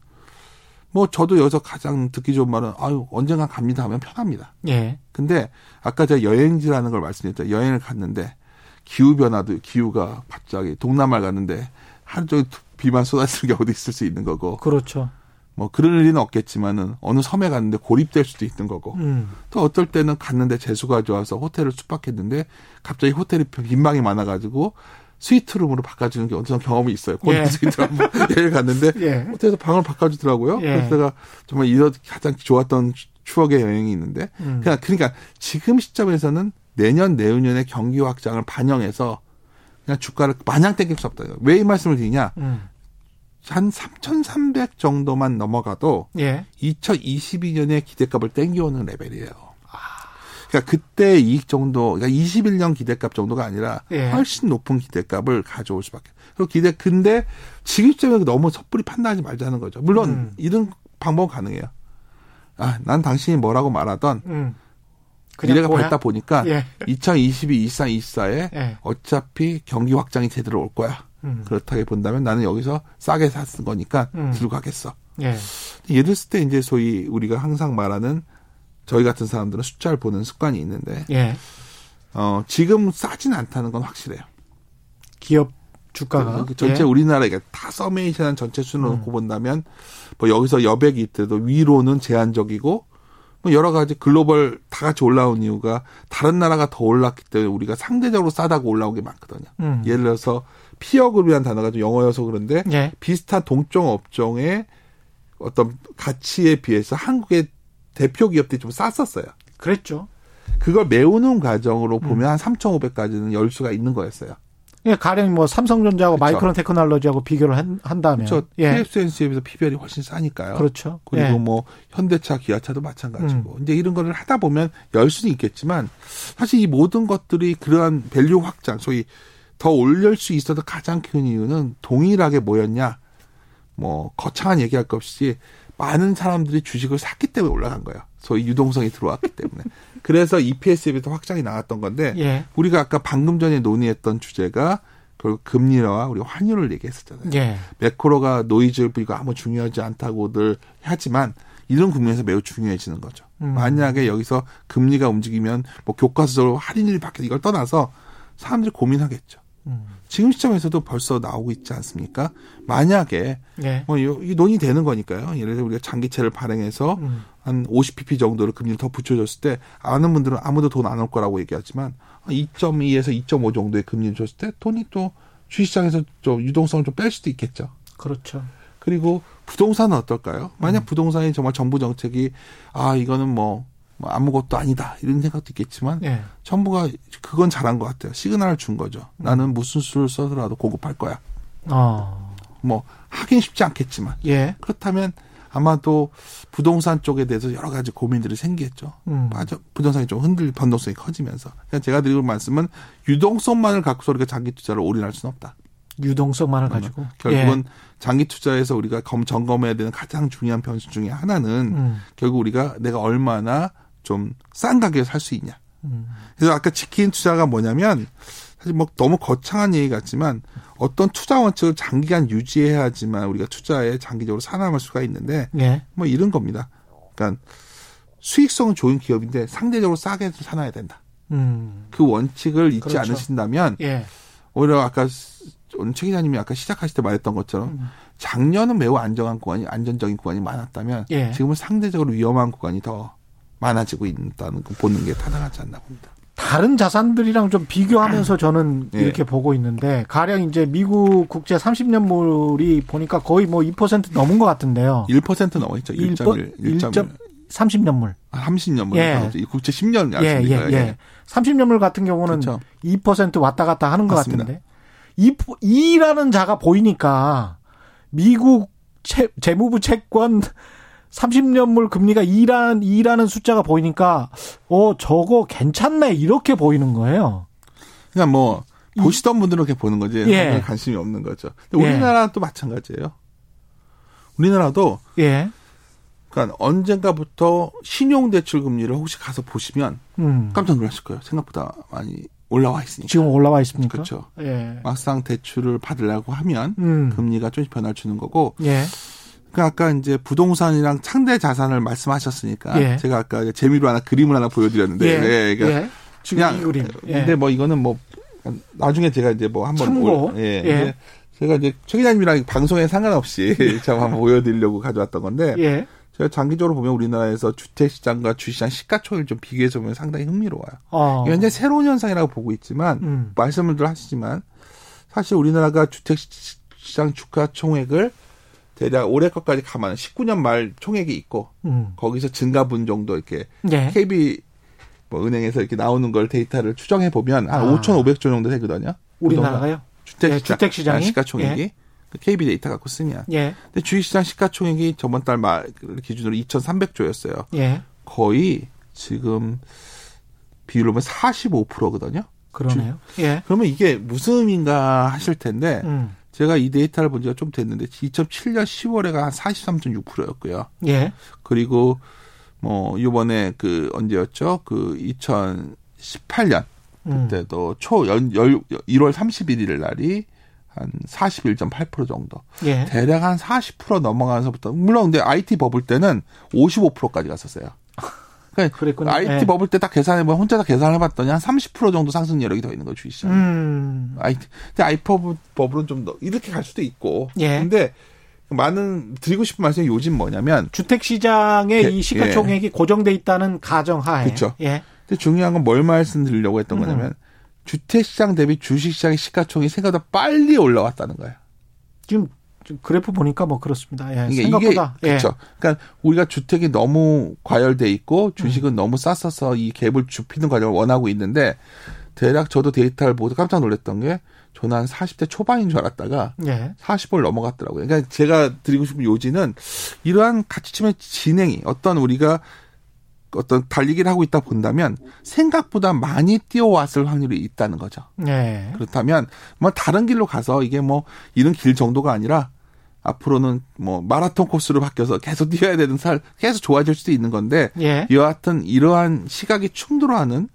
뭐 저도 여기서 가장 듣기 좋은 말은 아유 언젠가 갑니다 하면 편합니다. 예. 근데 아까 제가 여행지라는 걸 말씀드렸죠. 여행을 갔는데 기후 변화도 기후가 갑자기 동남아를 갔는데 하루 종일 비만 쏟아지는 경우도 있을 수 있는 거고 그렇죠. 뭐 그럴 일은 없겠지만은 어느 섬에 갔는데 고립될 수도 있는 거고 음. 또 어떨 때는 갔는데 재수가 좋아서 호텔을 숙박했는데 갑자기 호텔이 빈방이 많아가지고 스위트룸으로 바꿔주는 게 어떤 경험이 있어요. 고립 예. 스위트룸 한번 <laughs> <laughs> 여행 갔는데 예. 호텔에서 방을 바꿔주더라고요. 예. 그래서 제가 정말 이런 가장 좋았던 추- 추억의 여행이 있는데 음. 그냥 그러니까 지금 시점에서는 내년 내후년의 경기 확장을 반영해서 그냥 주가를 마냥 땡길 수 없다. 왜 이 말씀을 드리냐? 음. 한 3,300 정도만 넘어가도 예. 2022년에 기대값을 땡겨오는 레벨이에요. 그러니까 그때 이익 정도, 그러니까 21년 기대값 정도가 아니라 예. 훨씬 높은 기대값을 가져올 수밖에. 그리고 기대 근데 지금 시점에 너무 섣불리 판단하지 말자는 거죠. 물론 음. 이런 방법은 가능해요. 아, 난 당신이 뭐라고 말하던 음. 미래가 뭐야? 밝다 보니까 예. 2022, 23, 24에 예. 어차피 경기 확장이 제대로 올 거야. 음. 그렇다고 본다면 나는 여기서 싸게 샀은 거니까 음. 들고 가겠어. 예. 예를 들었을 때 이제 소위 우리가 항상 말하는 저희 같은 사람들은 숫자를 보는 습관이 있는데 예. 어 지금 싸진 않다는 건 확실해요. 기업 주가가 그 전체 예. 우리나라 이게 다 서메이션한 전체 수를 음. 놓고 본다면 뭐 여기서 여백이 있더라도 위로는 제한적이고 뭐 여러 가지 글로벌 다 같이 올라온 이유가 다른 나라가 더 올랐기 때문에 우리가 상대적으로 싸다고 올라온 게 많거든요. 음. 예를 들어서 피어그룹이라는 단어가 좀 영어여서 그런데 예. 비슷한 동종 업종의 어떤 가치에 비해서 한국의 대표 기업들이 좀 쌌었어요. 그랬죠. 그걸 메우는 과정으로 음. 보면 한 3,500까지는 열 수가 있는 거였어요. 예, 가령 뭐 삼성전자하고 그렇죠. 마이크론 테크놀로지하고 비교를 한, 한다면 저 예. TSMC에 비해서 PBR이 훨씬 싸니까요. 그렇죠. 그리고 예. 뭐 현대차, 기아차도 마찬가지고 이제 이런 거를 하다 보면 열 수는 있겠지만 사실 이 모든 것들이 그러한 value 확장, 소위 더 올릴 수 있어도 가장 큰 이유는 동일하게 뭐였냐, 뭐 거창한 얘기할 것 없이 많은 사람들이 주식을 샀기 때문에 올라간 거예요. 소위 유동성이 들어왔기 때문에. 그래서 EPS에 비해서 확장이 나왔던 건데 예. 우리가 아까 방금 전에 논의했던 주제가 결국 금리와 우리 환율을 얘기했었잖아요. 예. macro가 노이즈 비가 아무 중요하지 않다고들 하지만 이런 국면에서 매우 중요해지는 거죠. 음. 만약에 여기서 금리가 움직이면 뭐 교과서적으로 할인율이 바뀌어 이걸 떠나서 사람들이 고민하겠죠. 음. 지금 시점에서도 벌써 나오고 있지 않습니까? 만약에 예. 뭐이 논의 되는 거니까요. 예를 들어 우리가 장기채를 발행해서 음. 한 50pp 정도를 금리를 더 붙여줬을 때 아는 분들은 아무도 돈 안 올 거라고 얘기하지만 2.2에서 2.5 정도의 금리를 줬을 때 돈이 또 주식시장에서 좀 유동성을 좀 뺄 수도 있겠죠. 그렇죠. 그리고 부동산은 어떨까요? 음. 만약 부동산이 정말 정부 정책이 아 이거는 뭐, 뭐 아무것도 아니다 이런 생각도 있겠지만 예. 정부가 그건 잘한 것 같아요. 시그널을 준 거죠. 음. 나는 무슨 수를 써서라도 공급할 거야. 어. 뭐 하긴 쉽지 않겠지만 예. 그렇다면 아마도 부동산 쪽에 대해서 여러 가지 고민들이 생기겠죠. 음. 맞아. 부동산이 좀 흔들 변동성이 커지면서. 그냥 제가 드리는 말씀은 유동성만을 갖고서 우리가 장기 투자를 올인할 수는 없다. 유동성만을 가지고. 결국은 장기 투자에서 우리가 검 점검해야 되는 가장 중요한 변수 중에 하나는 예. 음. 결국 우리가 내가 얼마나 좀 싼 가격에 살 수 있냐. 음. 그래서 아까 지킨 투자가 뭐냐면 사실 뭐 너무 거창한 얘기 같지만 어떤 투자 원칙을 장기간 유지해야지만 우리가 투자에 장기적으로 살아남을 수가 있는데 예. 뭐 이런 겁니다. 그러니까 수익성은 좋은 기업인데 상대적으로 싸게 사놔야 된다. 음. 그 원칙을 잊지 그렇죠. 않으신다면 예. 오히려 아까 오늘 최 기자님이 아까 시작하실 때 말했던 것처럼 음. 작년은 매우 안정한 구간이 안전적인 구간이 많았다면 예. 지금은 상대적으로 위험한 구간이 더 많아지고 있다는 거 보는 게 타당하지 않나 봅니다. 다른 자산들이랑 좀 비교하면서 저는 예. 이렇게 보고 있는데 가령 이제 미국 국제 30년물이 보니까 거의 뭐 2% 넘은 것 같은데요. 1% 넘어 있죠. 1.1, 1.1. 30년물. 30년물. 예. 이 국제 10년 예, 약속이니까. 예, 예. 30년물 같은 경우는 그렇죠. 2% 왔다 갔다 하는 것 맞습니다. 같은데. 2, 2라는 자가 보이니까 미국 채, 재무부 채권 30년물 금리가 2란, 2라는 숫자가 보이니까 어, 저거 괜찮네. 이렇게 보이는 거예요. 그러니까 뭐 보시던 분들은 그렇게 보는 거지. 예. 관심이 없는 거죠. 근데 예. 우리나라도 마찬가지예요. 우리나라도 예. 그러니까 언젠가부터 신용대출 금리를 혹시 가서 보시면 음. 깜짝 놀라실 거예요. 생각보다 많이 올라와 있으니까. 지금 올라와 있습니까? 그렇죠. 예. 막상 대출을 받으려고 하면 음. 금리가 조금씩 변화를 주는 거고. 예. 그러니까 아까 이제 부동산이랑 상대 자산을 말씀하셨으니까 예. 제가 아까 재미로 하나 그림을 하나 보여드렸는데 예, 그러니까 예. 그냥 이 그림. 예. 근데 뭐 이거는 뭐 나중에 제가 이제 뭐 한번 참고. 올- 예. 예. 제가 이제 최 기자님이랑 방송에 상관없이 <laughs> 제가 한번 보여드리려고 가져왔던 건데 예. 제가 장기적으로 보면 우리나라에서 주택 시장과 주시장 시가총액을 좀 비교해서 보면 상당히 흥미로워요. 어. 현재 새로운 현상이라고 보고 있지만 음. 말씀을 늘 하시지만 사실 우리나라가 주택 시- 시장 주가 총액을 대략 올해 것까지 감안한 19년 말 총액이 있고 음. 거기서 증가분 정도 이렇게 예. KB 뭐 은행에서 이렇게 나오는 걸 데이터를 추정해 보면 한 아. 5,500조 정도 되거든요. 우리나라가요? 주택 예, 시장, 주택 시장이? 시가총액이 그 KB 데이터 갖고 쓰면. 예. 근데 주식시장 시가총액이 저번 달 말 기준으로 2,300조였어요. 예. 거의 지금 비율로 보면 45%거든요. 그러네요. 예. 그러면 이게 무슨 의미인가 하실 텐데 음. 제가 이 데이터를 본 지가 좀 됐는데 2007년 10월에가 한 43.6%였고요. 예. 그리고 뭐 이번에 그 언제였죠? 그 2018년 음. 그때도 초 연, 열, 1월 31일 날이 한 41.8% 정도. 예. 대략 한 40% 넘어가면서부터 물론 근데 IT 버블 때는 55%까지 갔었어요. 그러니까 그랬군요. IT 예. 버블 때 딱 계산해보면 혼자 다 계산을 해봤더니 한 30% 정도 상승 여력이 더 있는 거죠 주식 시장. 음. IT 근데 IT 버블, 버블은 좀 더 이렇게 갈 수도 있고. 예. 근데 많은 드리고 싶은 말씀이 요즘 뭐냐면 주택 시장의 예, 이 시가총액이 고정돼 있다는 가정하에 그쵸. 예. 근데 중요한 건 뭘 말씀드리려고 했던 음. 거냐면 주택 시장 대비 주식 시장의 시가총액이 생각보다 빨리 올라왔다는 거예요. 지금 좀 그래프 보니까 뭐 그렇습니다. 예. 이게 생각보다 이게 그렇죠. 그러니까 우리가 주택이 너무 과열돼 있고 주식은 너무 쌌어서 이 갭을 좁히는 과정을 원하고 있는데 대략 저도 데이터를 보고 깜짝 놀랐던 게 저는 한 40대 초반인 줄 알았다가 예. 예. 40을 넘어갔더라고요. 그러니까 제가 드리고 싶은 요지는 이러한 가치침의 진행이 어떤 우리가 어떤 달리기를 하고 있다 본다면 생각보다 많이 뛰어왔을 확률이 있다는 거죠. 예. 그렇다면 뭐 다른 길로 가서 이게 뭐 이런 길 정도가 아니라 앞으로는 뭐 마라톤 코스로 바뀌어서 계속 뛰어야 되는 살 계속 좋아질 수도 있는 건데 예. 여하튼 이러한 시각이 충돌하는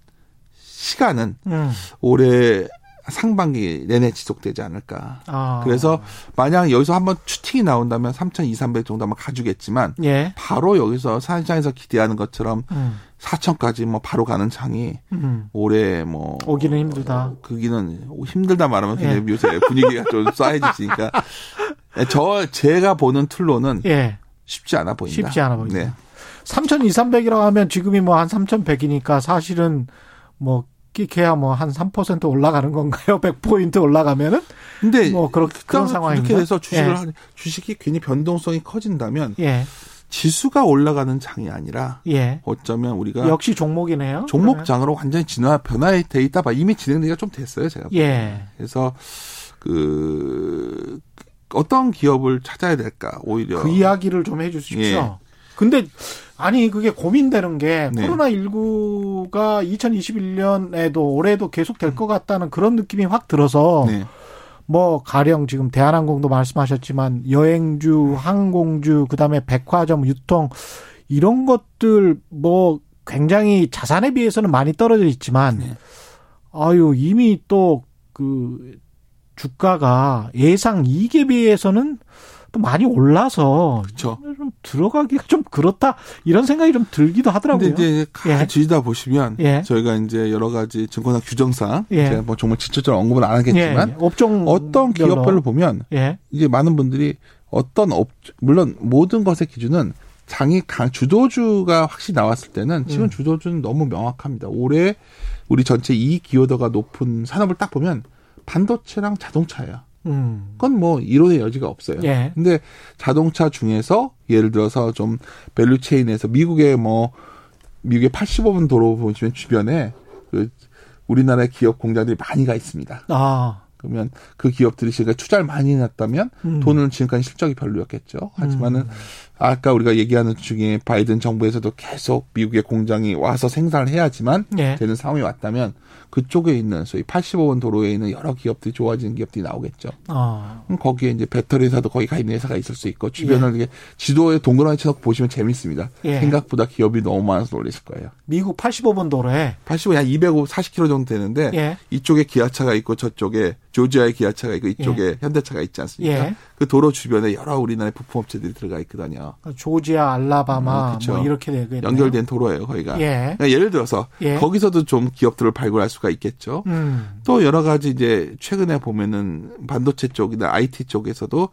시간은 음. 올해 상반기 내내 지속되지 않을까. 아. 그래서 만약 여기서 한번 추팅이 나온다면 3,200, 300 정도 아마 가주겠지만 예. 바로 여기서 사장에서 기대하는 것처럼 음. 4천까지 뭐 바로 가는 장이 음. 올해 뭐 오기는 힘들다. 그기는 힘들다 말하면 예. 굉장히 요새 분위기가 좀 <laughs> 싸해지니까 저 제가 보는 틀로는 예. 쉽지 않아 보인다. 쉽지 않아 보인다. 네. 3,200이라고 하면 지금이 뭐 한 3,100이니까 사실은 뭐 끼케야 뭐 한 3% 올라가는 건가요? <laughs> 100포인트 올라가면은? 근데 뭐 그런 그런 상황인가? 이렇게 돼서 주식을 예. 하- 주식이 괜히 변동성이 커진다면 예. 지수가 올라가는 장이 아니라 예. 어쩌면 우리가 역시 종목이네요. 종목장으로 완전히 진화 변화돼 있다 봐 이미 진행되기가 좀 됐어요 제가. 그러면. 예. 그래서 그 어떤 기업을 찾아야 될까 오히려 그 이야기를 좀 해 주십시오. 예. 근데 아니 그게 고민되는 게 네. 코로나 19가 2021년에도 올해도 계속 될 것 같다는 그런 느낌이 확 들어서 네. 뭐 가령 지금 대한항공도 말씀하셨지만 여행주, 항공주, 그다음에 백화점, 유통 이런 것들 뭐 굉장히 자산에 비해서는 많이 떨어져 있지만 네. 아유 이미 또그 주가가 예상 이익에 비해서는 또 많이 올라서 그렇죠. 좀 들어가기가 좀 그렇다 이런 생각이 좀 들기도 하더라고요. 근데 이제 예. 가지다 보시면 예. 저희가 이제 여러 가지 증권사 규정상 예. 제가 뭐 정말 직접적으로 언급은 안 하겠지만 예, 업종 어떤 기업별로 보면 예. 이제 많은 분들이 어떤 업 물론 모든 것의 기준은 장이 강 주도주가 확실히 나왔을 때는 지금 음. 주도주는 너무 명확합니다. 올해 우리 전체 이익 기여도가 높은 산업을 딱 보면 반도체랑 자동차예요. 음. 그건 뭐 이론의 여지가 없어요. 예. 근데 자동차 중에서 예를 들어서 좀 value chain에서 미국의 뭐 미국의 85번 도로 보시면 주변에 그 우리나라의 기업 공장들이 많이 가 있습니다. 아. 그러면 그 기업들이 지금까지 투자를 많이 해놨다면 음. 돈은 지금까지 실적이 별로였겠죠. 하지만은 아까 우리가 얘기하는 중에 바이든 정부에서도 계속 미국의 공장이 와서 생산을 해야지만 예. 되는 상황이 왔다면 그쪽에 있는 소위 85원 도로에 있는 여러 기업들이 좋아지는 기업들이 나오겠죠. 아. 거기에 이제 배터리 회사도 거기 가 있는 회사가 있을 수 있고 주변을 이렇게 지도에 동그라미 쳐놓고 보시면 재밌습니다. 예. 생각보다 기업이 너무 많아서 놀라실 거예요. 미국 85번 도로에 85, 한 240km 정도 되는데 예. 이쪽에 기아차가 있고 저쪽에 조지아의 기아차가 있고 이쪽에 현대차가 있지 않습니까? 예. 그 도로 주변에 여러 우리나라의 부품업체들이 들어가 있거든요. 조지아, 알라바마 음, 그쵸. 뭐 이렇게 되겠네요. 연결된 도로예요, 거기가. 예. 그러니까 예를 들어서 예. 거기서도 좀 기업들을 발굴할 수가 있겠죠. 음. 또 여러 가지 이제 최근에 보면은 반도체 쪽이나 IT 쪽에서도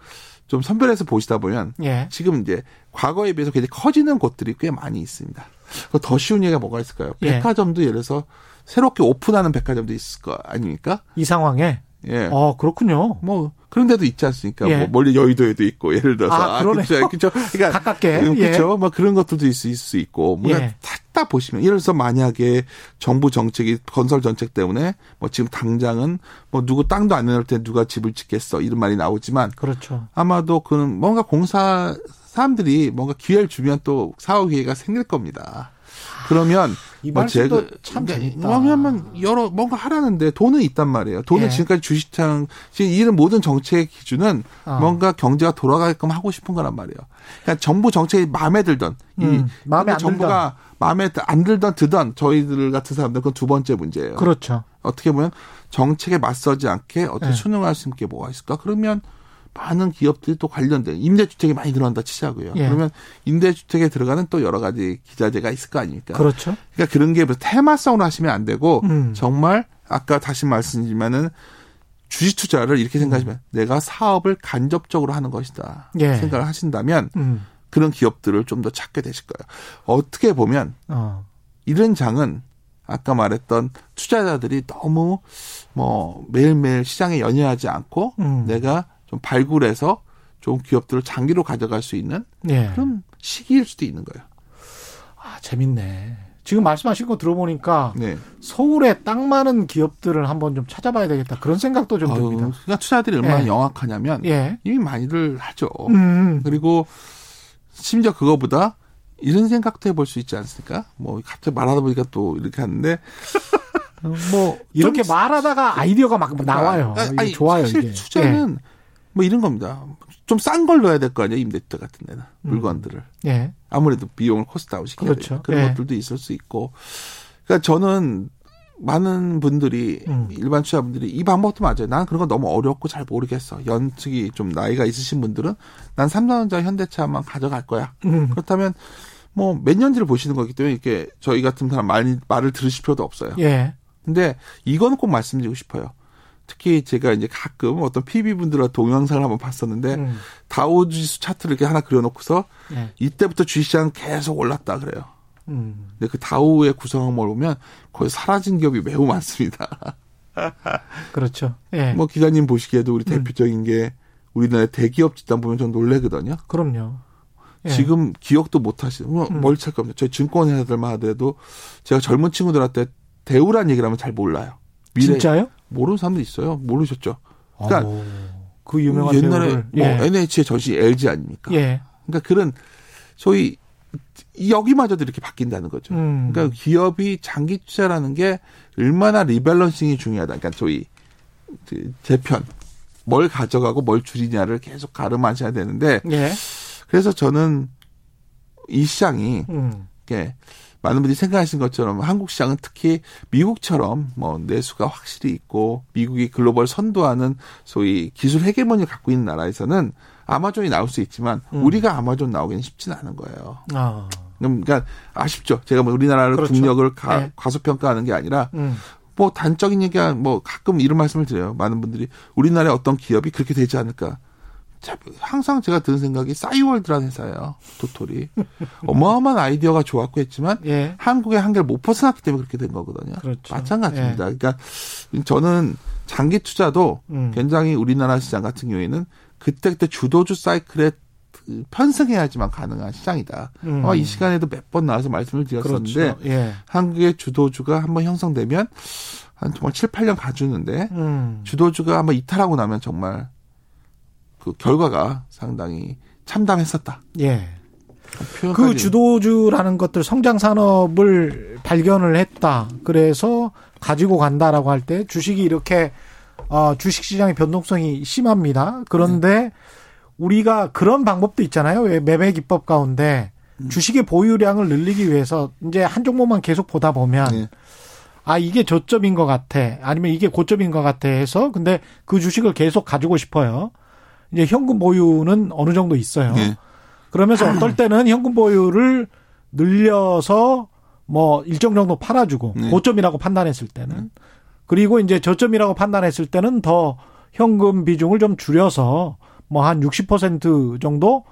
좀 선별해서 보시다 보면 예. 지금 이제 과거에 비해서 굉장히 커지는 곳들이 꽤 많이 있습니다. 그더 쉬운 얘기가 뭐가 있을까요? 예. 백화점도 예를 들어서 새롭게 오픈하는 백화점도 있을 거 아닙니까? 이 상황에 예. 어, 그렇군요. 뭐 그런 데도 있지 않습니까? 예. 뭐 멀리 여의도에도 있고 예를 들어서 아. 그렇죠. 그렇죠. 그러니까 가깝게. 음, 예. 그렇죠. 뭐 그런 것들도 있을, 있을 수 있고 뭐 예. 다 보시면 예를 들어서 만약에 정부 정책이 건설 정책 때문에 뭐 지금 당장은 뭐 누구 땅도 안 내놓을 때 누가 집을 짓겠어 이런 말이 나오지만 그렇죠. 아마도 그는 뭔가 공사 사람들이 뭔가 기회를 주면 또 사업 기회가 생길 겁니다. 그러면 이뭐 말씀도 제가- 참 네, 재밌다. 왜냐하면 여러 뭔가 하라는데 돈은 있단 말이에요. 돈은 예. 지금까지 주식창 지금 이런 모든 정책의 기준은 어. 뭔가 경제가 돌아가게끔 하고 싶은 거란 말이에요. 그러니까 정부 정책이 마음에 들던 이 음, 마음에 안 정부가 마음에 안 들던 드던 저희들 같은 사람들 그건 두 번째 문제예요. 그렇죠. 어떻게 보면 정책에 맞서지 않게 어떻게 네. 순응할 수 있는 게 뭐가 있을까? 그러면 많은 기업들이 또 관련된 임대주택이 많이 들어간다 치자고요. 예. 그러면 임대주택에 들어가는 또 여러 가지 기자재가 있을 거 아닙니까? 그렇죠. 그러니까 그런 게 테마성으로 하시면 안 되고 음. 정말 아까 다시 말씀드리면은 주식 투자를 이렇게 생각하시면 내가 사업을 간접적으로 하는 것이다 예. 생각을 하신다면 음. 그런 기업들을 좀 더 찾게 되실 거예요. 어떻게 보면 어. 이런 장은 아까 말했던 투자자들이 너무 뭐 매일매일 시장에 연연하지 않고 음. 내가 좀 발굴해서 좀 기업들을 장기로 가져갈 수 있는 예. 그런 시기일 수도 있는 거예요. 아, 재밌네. 지금 말씀하신 거 들어보니까 네. 서울에 딱 많은 기업들을 한번 좀 찾아봐야 되겠다. 그런 생각도 좀 듭니다. 그러니까 투자들이 얼마나 예. 영악하냐면 예. 이미 많이들 하죠. 음. 그리고 심지어 그거보다 이런 생각도 해볼 수 있지 않습니까? 뭐 갑자기 말하다 보니까 또 이렇게 하는데 <laughs> 뭐 이렇게 좀 말하다가 아이디어가 막 나와요. 아, 이게 아니, 좋아요, 사실 이게. 예. 투자는 뭐 이런 겁니다. 좀 싼 걸 넣어야 될 거 아니에요 임대주택 같은 데는 음. 물건들을 예. 예. 아무래도 비용을 cost out 시켜야 그렇죠. 그런 예. 것들도 있을 수 있고 그러니까 저는 많은 분들이 음. 일반 투자분들이 이 방법도 맞아요. 난 그런 거 너무 어렵고 잘 모르겠어. 연식이 좀 나이가 있으신 분들은 난 삼성전자 현대차만 가져갈 거야. 음. 그렇다면 뭐 몇 년지를 보시는 거기 때문에 이렇게 저희 같은 사람 말, 말을 들으실 필요도 없어요. 예. 근데 이거는 꼭 말씀드리고 싶어요. 특히 제가 이제 가끔 어떤 PB 분들과 동영상을 한번 봤었는데 음. 다우지수 차트를 이렇게 하나 그려놓고서 예. 이때부터 주식시장 계속 올랐다 그래요. 음. 근데 그 다우의 구성원을 보면 거의 사라진 기업이 매우 많습니다. <laughs> 그렇죠. 예. 뭐 기자님 보시기에도 우리 음. 대표적인 게 우리나라 대기업 집단 보면 좀 놀래거든요. 그럼요. 예. 지금 기억도 못 하시는 뭐 음. 겁니다. 저희 증권회사들만 하더라도 제가 젊은 친구들한테 대우란 얘기를 하면 잘 몰라요. 미래 진짜요? 모르는 사람도 있어요. 모르셨죠? 그러니까 오, 그 유명한 옛날에 배우를. 뭐 예. NH의 전시 LG 아닙니까? 예. 그러니까 그런 소위 여기마저도 이렇게 바뀐다는 거죠. 음. 그러니까 기업이 장기 투자라는 게 얼마나 리밸런싱이 중요하다. 그러니까 소위 그 재편 뭘 가져가고 뭘 줄이냐를 계속 가름하셔야 되는데 예. 그래서 저는 이 시장이 음. 이렇게 많은 분들이 생각하신 것처럼 한국 시장은 특히 미국처럼 뭐 내수가 확실히 있고 미국이 글로벌 선도하는 소위 기술 헤게모니를 갖고 있는 나라에서는 아마존이 나올 수 있지만 음. 우리가 아마존 나오기는 쉽지는 않은 거예요. 아. 그러니까 아쉽죠. 제가 뭐 우리나라를 그렇죠. 국력을 가, 네. 과소평가하는 게 아니라 음. 뭐 단적인 얘기야 뭐 가끔 이런 말씀을 드려요. 많은 분들이 우리나라의 어떤 기업이 그렇게 되지 않을까. 자, 항상 제가 드는 생각이 싸이월드라는 회사예요. 도토리. <laughs> 어마어마한 아이디어가 좋았고 했지만 예. 한국의 한계를 못 벗어났기 때문에 그렇게 된 거거든요. 그렇죠. 마찬가지입니다. 그러니까 저는 장기 투자도 음. 굉장히 우리나라 시장 같은 경우에는 그때그때 주도주 사이클에 그 편승해야지만 가능한 시장이다. 음. 아마 이 시간에도 몇 번 나와서 말씀을 드렸었는데 그렇죠. 예. 한국의 주도주가 한번 형성되면 한 정말 7, 8년 가주는데 음. 주도주가 한번 이탈하고 나면 정말 그 결과가 상당히 참담했었다. 예. 그 주도주라는 것들 성장 산업을 발견을 했다. 그래서 가지고 간다라고 할 때 주식이 이렇게 어 주식 시장의 변동성이 심합니다. 그런데 우리가 그런 방법도 있잖아요. 왜 매매 기법 가운데 음. 주식의 보유량을 늘리기 위해서 이제 한 종목만 계속 보다 보면 네. 아 이게 저점인 것 같아 아니면 이게 고점인 것 같아 해서 근데 그 주식을 계속 가지고 싶어요. 이제 현금 보유는 어느 정도 있어요. 네. 그러면서 어떨 때는 현금 보유를 늘려서 뭐 일정 정도 팔아주고 네. 고점이라고 판단했을 때는 그리고 이제 저점이라고 판단했을 때는 더 현금 비중을 좀 줄여서 뭐 한 60% 정도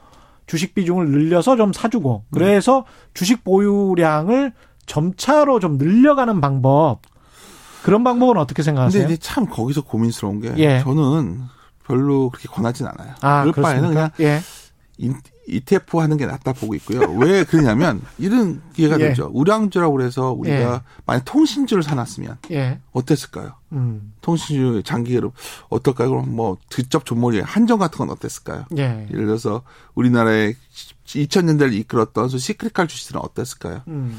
주식 비중을 늘려서 좀 사주고 그래서 주식 보유량을 점차로 좀 늘려가는 방법 그런 방법은 어떻게 근데 생각하세요? 이제 참 거기서 고민스러운 게 예. 저는 별로 그렇게 권하진 않아요. 아 그럴 바에는 그냥 그렇습니까? 예. 인- ETF 하는 게 낫다 보고 있고요. 왜 그러냐면 이런 기회가 예. 되죠. 우량주라고 그래서 우리가 예. 만약 통신주를 사놨으면 예. 어땠을까요? 음. 통신주 장기로 어떨까요? 그럼 뭐 직접 존머리 한정 같은 건 어땠을까요? 예. 예를 들어서 우리나라의 2000년대를 이끌었던 소 시크릿칼 주식들은 어땠을까요? 음.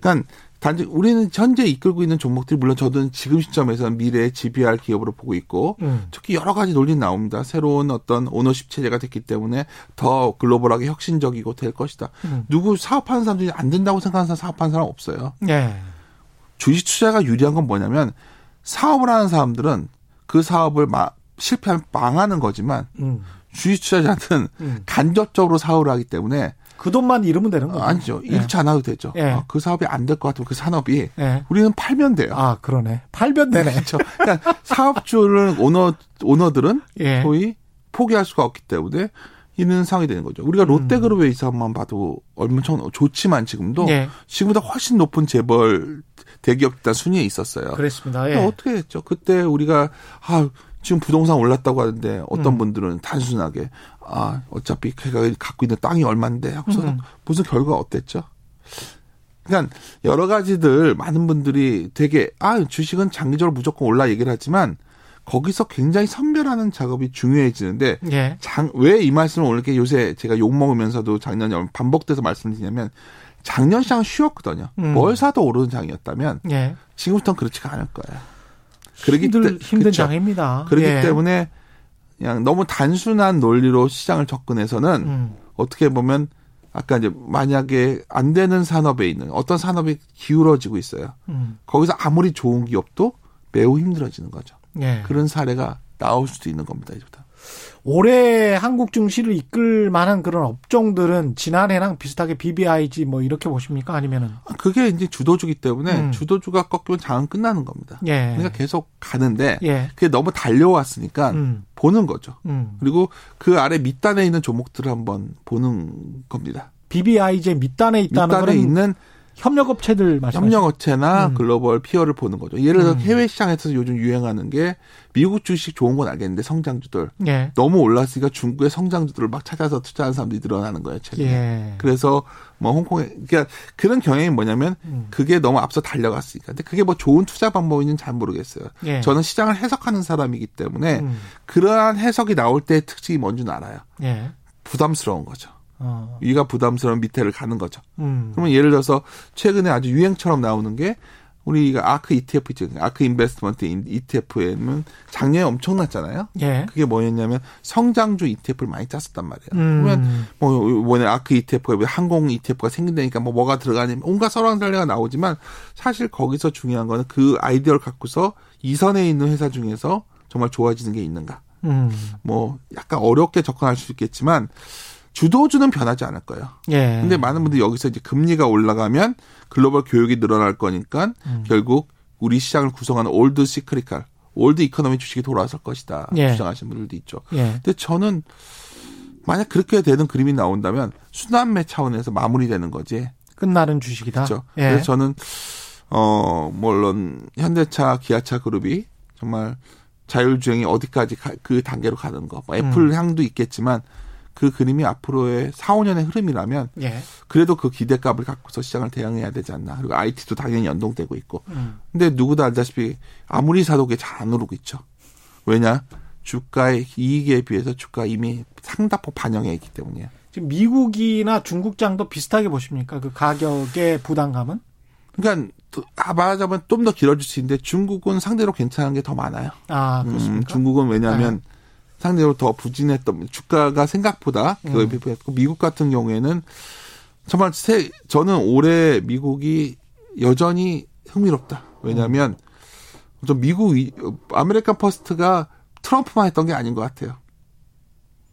그러니까 단지 우리는 현재 이끌고 있는 종목들이 물론 저도 지금 시점에서는 미래의 GBR 기업으로 보고 있고 음. 특히 여러 가지 논리 나옵니다. 새로운 어떤 오너십 체제가 됐기 때문에 더 글로벌하게 혁신적이고 될 것이다. 음. 누구 사업하는 사람 중에 안 된다고 생각하는 사람 사업하는 사람 없어요. 예. 주식 투자가 유리한 건 뭐냐면 사업을 하는 사람들은 그 사업을 마- 실패하면 망하는 거지만 음. 주식 투자자는 음. 간접적으로 사업을 하기 때문에 그 돈만 잃으면 되는 거죠. 아니죠. 예. 잃지 않아도 되죠. 예. 어, 그 사업이 안 될 것 같으면 그 산업이 예. 우리는 팔면 돼요. 아, 그러네. 팔면 되네. 그렇죠. 그러니까 사업주를 오너 오너들은 예. 거의 포기할 수가 없기 때문에 있는 상황이 되는 거죠. 우리가 롯데그룹의 이 사업만 봐도 엄청 좋지만 지금도 음. 예. 지금보다 훨씬 높은 재벌 대기업 단 순위에 있었어요. 그랬습니다. 근데 예. 어떻게 했죠? 그때 우리가 아 지금 부동산 올랐다고 하는데 어떤 음. 분들은 단순하게 아 어차피 걔가 갖고 있는 땅이 얼마인데 하고서 음. 무슨 결과가 어땠죠? 그러니까 여러 가지들 많은 분들이 되게 아 주식은 장기적으로 무조건 올라 얘기를 하지만 거기서 굉장히 선별하는 작업이 중요해지는데 예. 장왜이 말씀을 오늘 이렇게 요새 제가 욕 먹으면서도 작년에 반복돼서 말씀드리냐면 작년 시장은 쉬웠거든요. 음. 뭘 사도 오르는 장이었다면 예. 지금부터는 그렇지가 않을 거예요. 그러기 힘들, 때- 힘든 그쵸? 장입니다. 그렇기 예. 때문에 그냥 너무 단순한 논리로 시장을 접근해서는 음. 어떻게 보면 아까 이제 만약에 안 되는 산업에 있는 어떤 산업이 기울어지고 있어요. 음. 거기서 아무리 좋은 기업도 매우 힘들어지는 거죠. 예. 그런 사례가 나올 수도 있는 겁니다. 이제부터. 올해 한국 증시를 이끌 만한 그런 업종들은 지난해랑 비슷하게 BBIG 뭐 이렇게 보십니까? 아니면은 그게 이제 주도주기 때문에 음. 주도주가 꺾이면 장은 끝나는 겁니다. 예. 그러니까 계속 가는데 예. 그게 너무 달려왔으니까 음. 보는 거죠. 음. 그리고 그 아래 밑단에 있는 종목들을 한번 보는 겁니다. BBIG 밑단에 있다는 밑단에 있는 협력업체들 말씀 협력업체나 음. 글로벌 피어를 보는 거죠. 예를 들어 음. 해외 시장에서 요즘 유행하는 게 미국 주식 좋은 건 알겠는데 성장주들 예. 너무 올랐으니까 중국의 성장주들을 막 찾아서 투자하는 사람들이 늘어나는 거예요. 최근에. 예. 그래서 뭐 홍콩에 그러니까 그런 경향이 뭐냐면 음. 그게 너무 앞서 달려갔으니까. 근데 그게 뭐 좋은 투자 방법인지는 잘 모르겠어요. 예. 저는 시장을 해석하는 사람이기 때문에 음. 그러한 해석이 나올 때의 특징이 뭔지는 알아요. 예. 부담스러운 거죠. 어. 위가 부담스러운 밑에를 가는 거죠. 음. 그러면 예를 들어서 최근에 아주 유행처럼 나오는 게 우리가 아크 ETF 있죠. 아크 인베스트먼트 ETF에는 작년에 엄청났잖아요. 예. 그게 뭐였냐면 성장주 ETF를 많이 짰었단 말이에요. 음. 그러면 뭐 이번에 아크 ETF가 왜 항공 ETF가 생긴다니까 뭐 뭐가 들어가니 온갖 설왕설래가 나오지만 사실 거기서 중요한 거는 그 아이디어를 갖고서 이선에 있는 회사 중에서 정말 좋아지는 게 있는가. 음. 뭐 약간 어렵게 접근할 수 있겠지만 주도주는 변하지 않을 거예요. 예. 근데 많은 분들이 여기서 이제 금리가 올라가면 글로벌 교역이 늘어날 거니까 음. 결국 우리 시장을 구성하는 old cyclical, old economy 주식이 돌아설 것이다. 예. 주장하시는 분들도 있죠. 예. 근데 저는 만약 그렇게 되는 그림이 나온다면 순환매 차원에서 마무리되는 거지. 끝나는 주식이다. 그렇죠. 예. 그래서 저는 어 물론 현대차, 기아차 그룹이 정말 자율주행이 어디까지 가, 그 단계로 가는 거. 뭐 애플 음. 향도 있겠지만 그 그림이 앞으로의 4, 5년의 흐름이라면 예. 그래도 그 기대값을 갖고서 시장을 대응해야 되지 않나. 그리고 IT도 당연히 연동되고 있고. 음. 근데 누구도 알다시피 아무리 사도 그게 잘 안 오르고 있죠. 왜냐? 주가의 이익에 비해서 주가 이미 상다폭 반영해 있기 때문이에요. 지금 미국이나 중국장도 비슷하게 보십니까? 그 가격의 부담감은? 그러니까 또, 아, 말하자면 좀 더 길어질 수 있는데 중국은 상대로 괜찮은 게 더 많아요. 아, 음, 그렇습니까? 네. 중국은 왜냐하면 상대로 더 부진했던 주가가 생각보다 음. 비교했고 미국 같은 경우에는 정말 세, 저는 올해 미국이 여전히 흥미롭다. 왜냐하면 좀 미국 이- American first가 트럼프만 했던 게 아닌 것 같아요.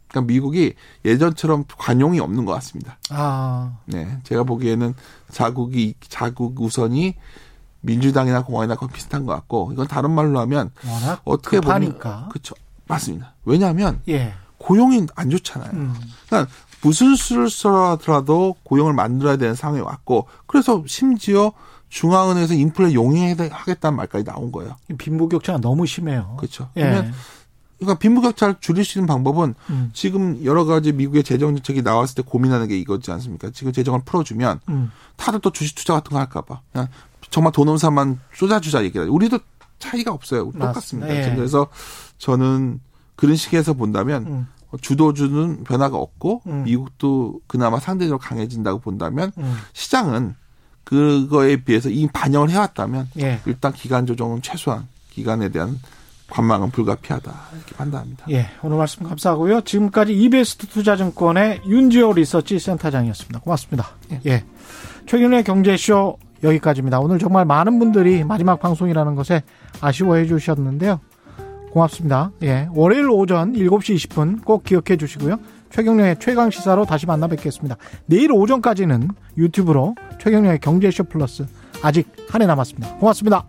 그러니까 미국이 예전처럼 관용이 없는 것 같습니다. 아, 네, 제가 보기에는 자국이 자국 우선이 민주당이나 거의 비슷한 것 같고 이건 다른 말로 하면 어떻게 보면 급하니까. 그렇죠 맞습니다. 왜냐하면 예. 고용이 안 좋잖아요. 음. 그러니까 무슨 수를 써라더라도 고용을 만들어야 되는 상황이 왔고 그래서 심지어 중앙은행에서 인플레 용인하겠다는 말까지 나온 거예요. 빈부격차가 너무 심해요. 그렇죠. 예. 그러면 그러니까 빈부격차를 줄일 수 있는 방법은 음. 지금 여러 가지 미국의 재정 정책이 나왔을 때 고민하는 게 이거지 않습니까? 지금 재정을 풀어주면 음. 다들 또 주식 투자 같은 거 할까봐 그냥 정말 돈 없는 사람만 쏟아주자 얘기를. 우리도 차이가 없어요. 똑같습니다. 예. 그래서 저는 그런 식에서 본다면 음. 주도주는 변화가 없고 음. 미국도 그나마 상대적으로 강해진다고 본다면 음. 시장은 그거에 비해서 이미 반영을 해왔다면 예. 일단 기간 조정은 최소한 기간에 대한 관망은 불가피하다 이렇게 판단합니다. 예. 오늘 말씀 감사하고요. 지금까지 이베스트 투자증권의 윤지호 리서치 센터장이었습니다. 고맙습니다. 예. 최근의 경제쇼 여기까지입니다. 오늘 정말 많은 분들이 마지막 방송이라는 것에 아쉬워해 주셨는데요. 고맙습니다. 예. 월요일 오전 7시 20분 꼭 기억해 주시고요. 최경련의 최강 시사로 다시 만나 뵙겠습니다. 내일 오전까지는 유튜브로 최경련의 경제쇼 플러스 아직 한 해 남았습니다. 고맙습니다.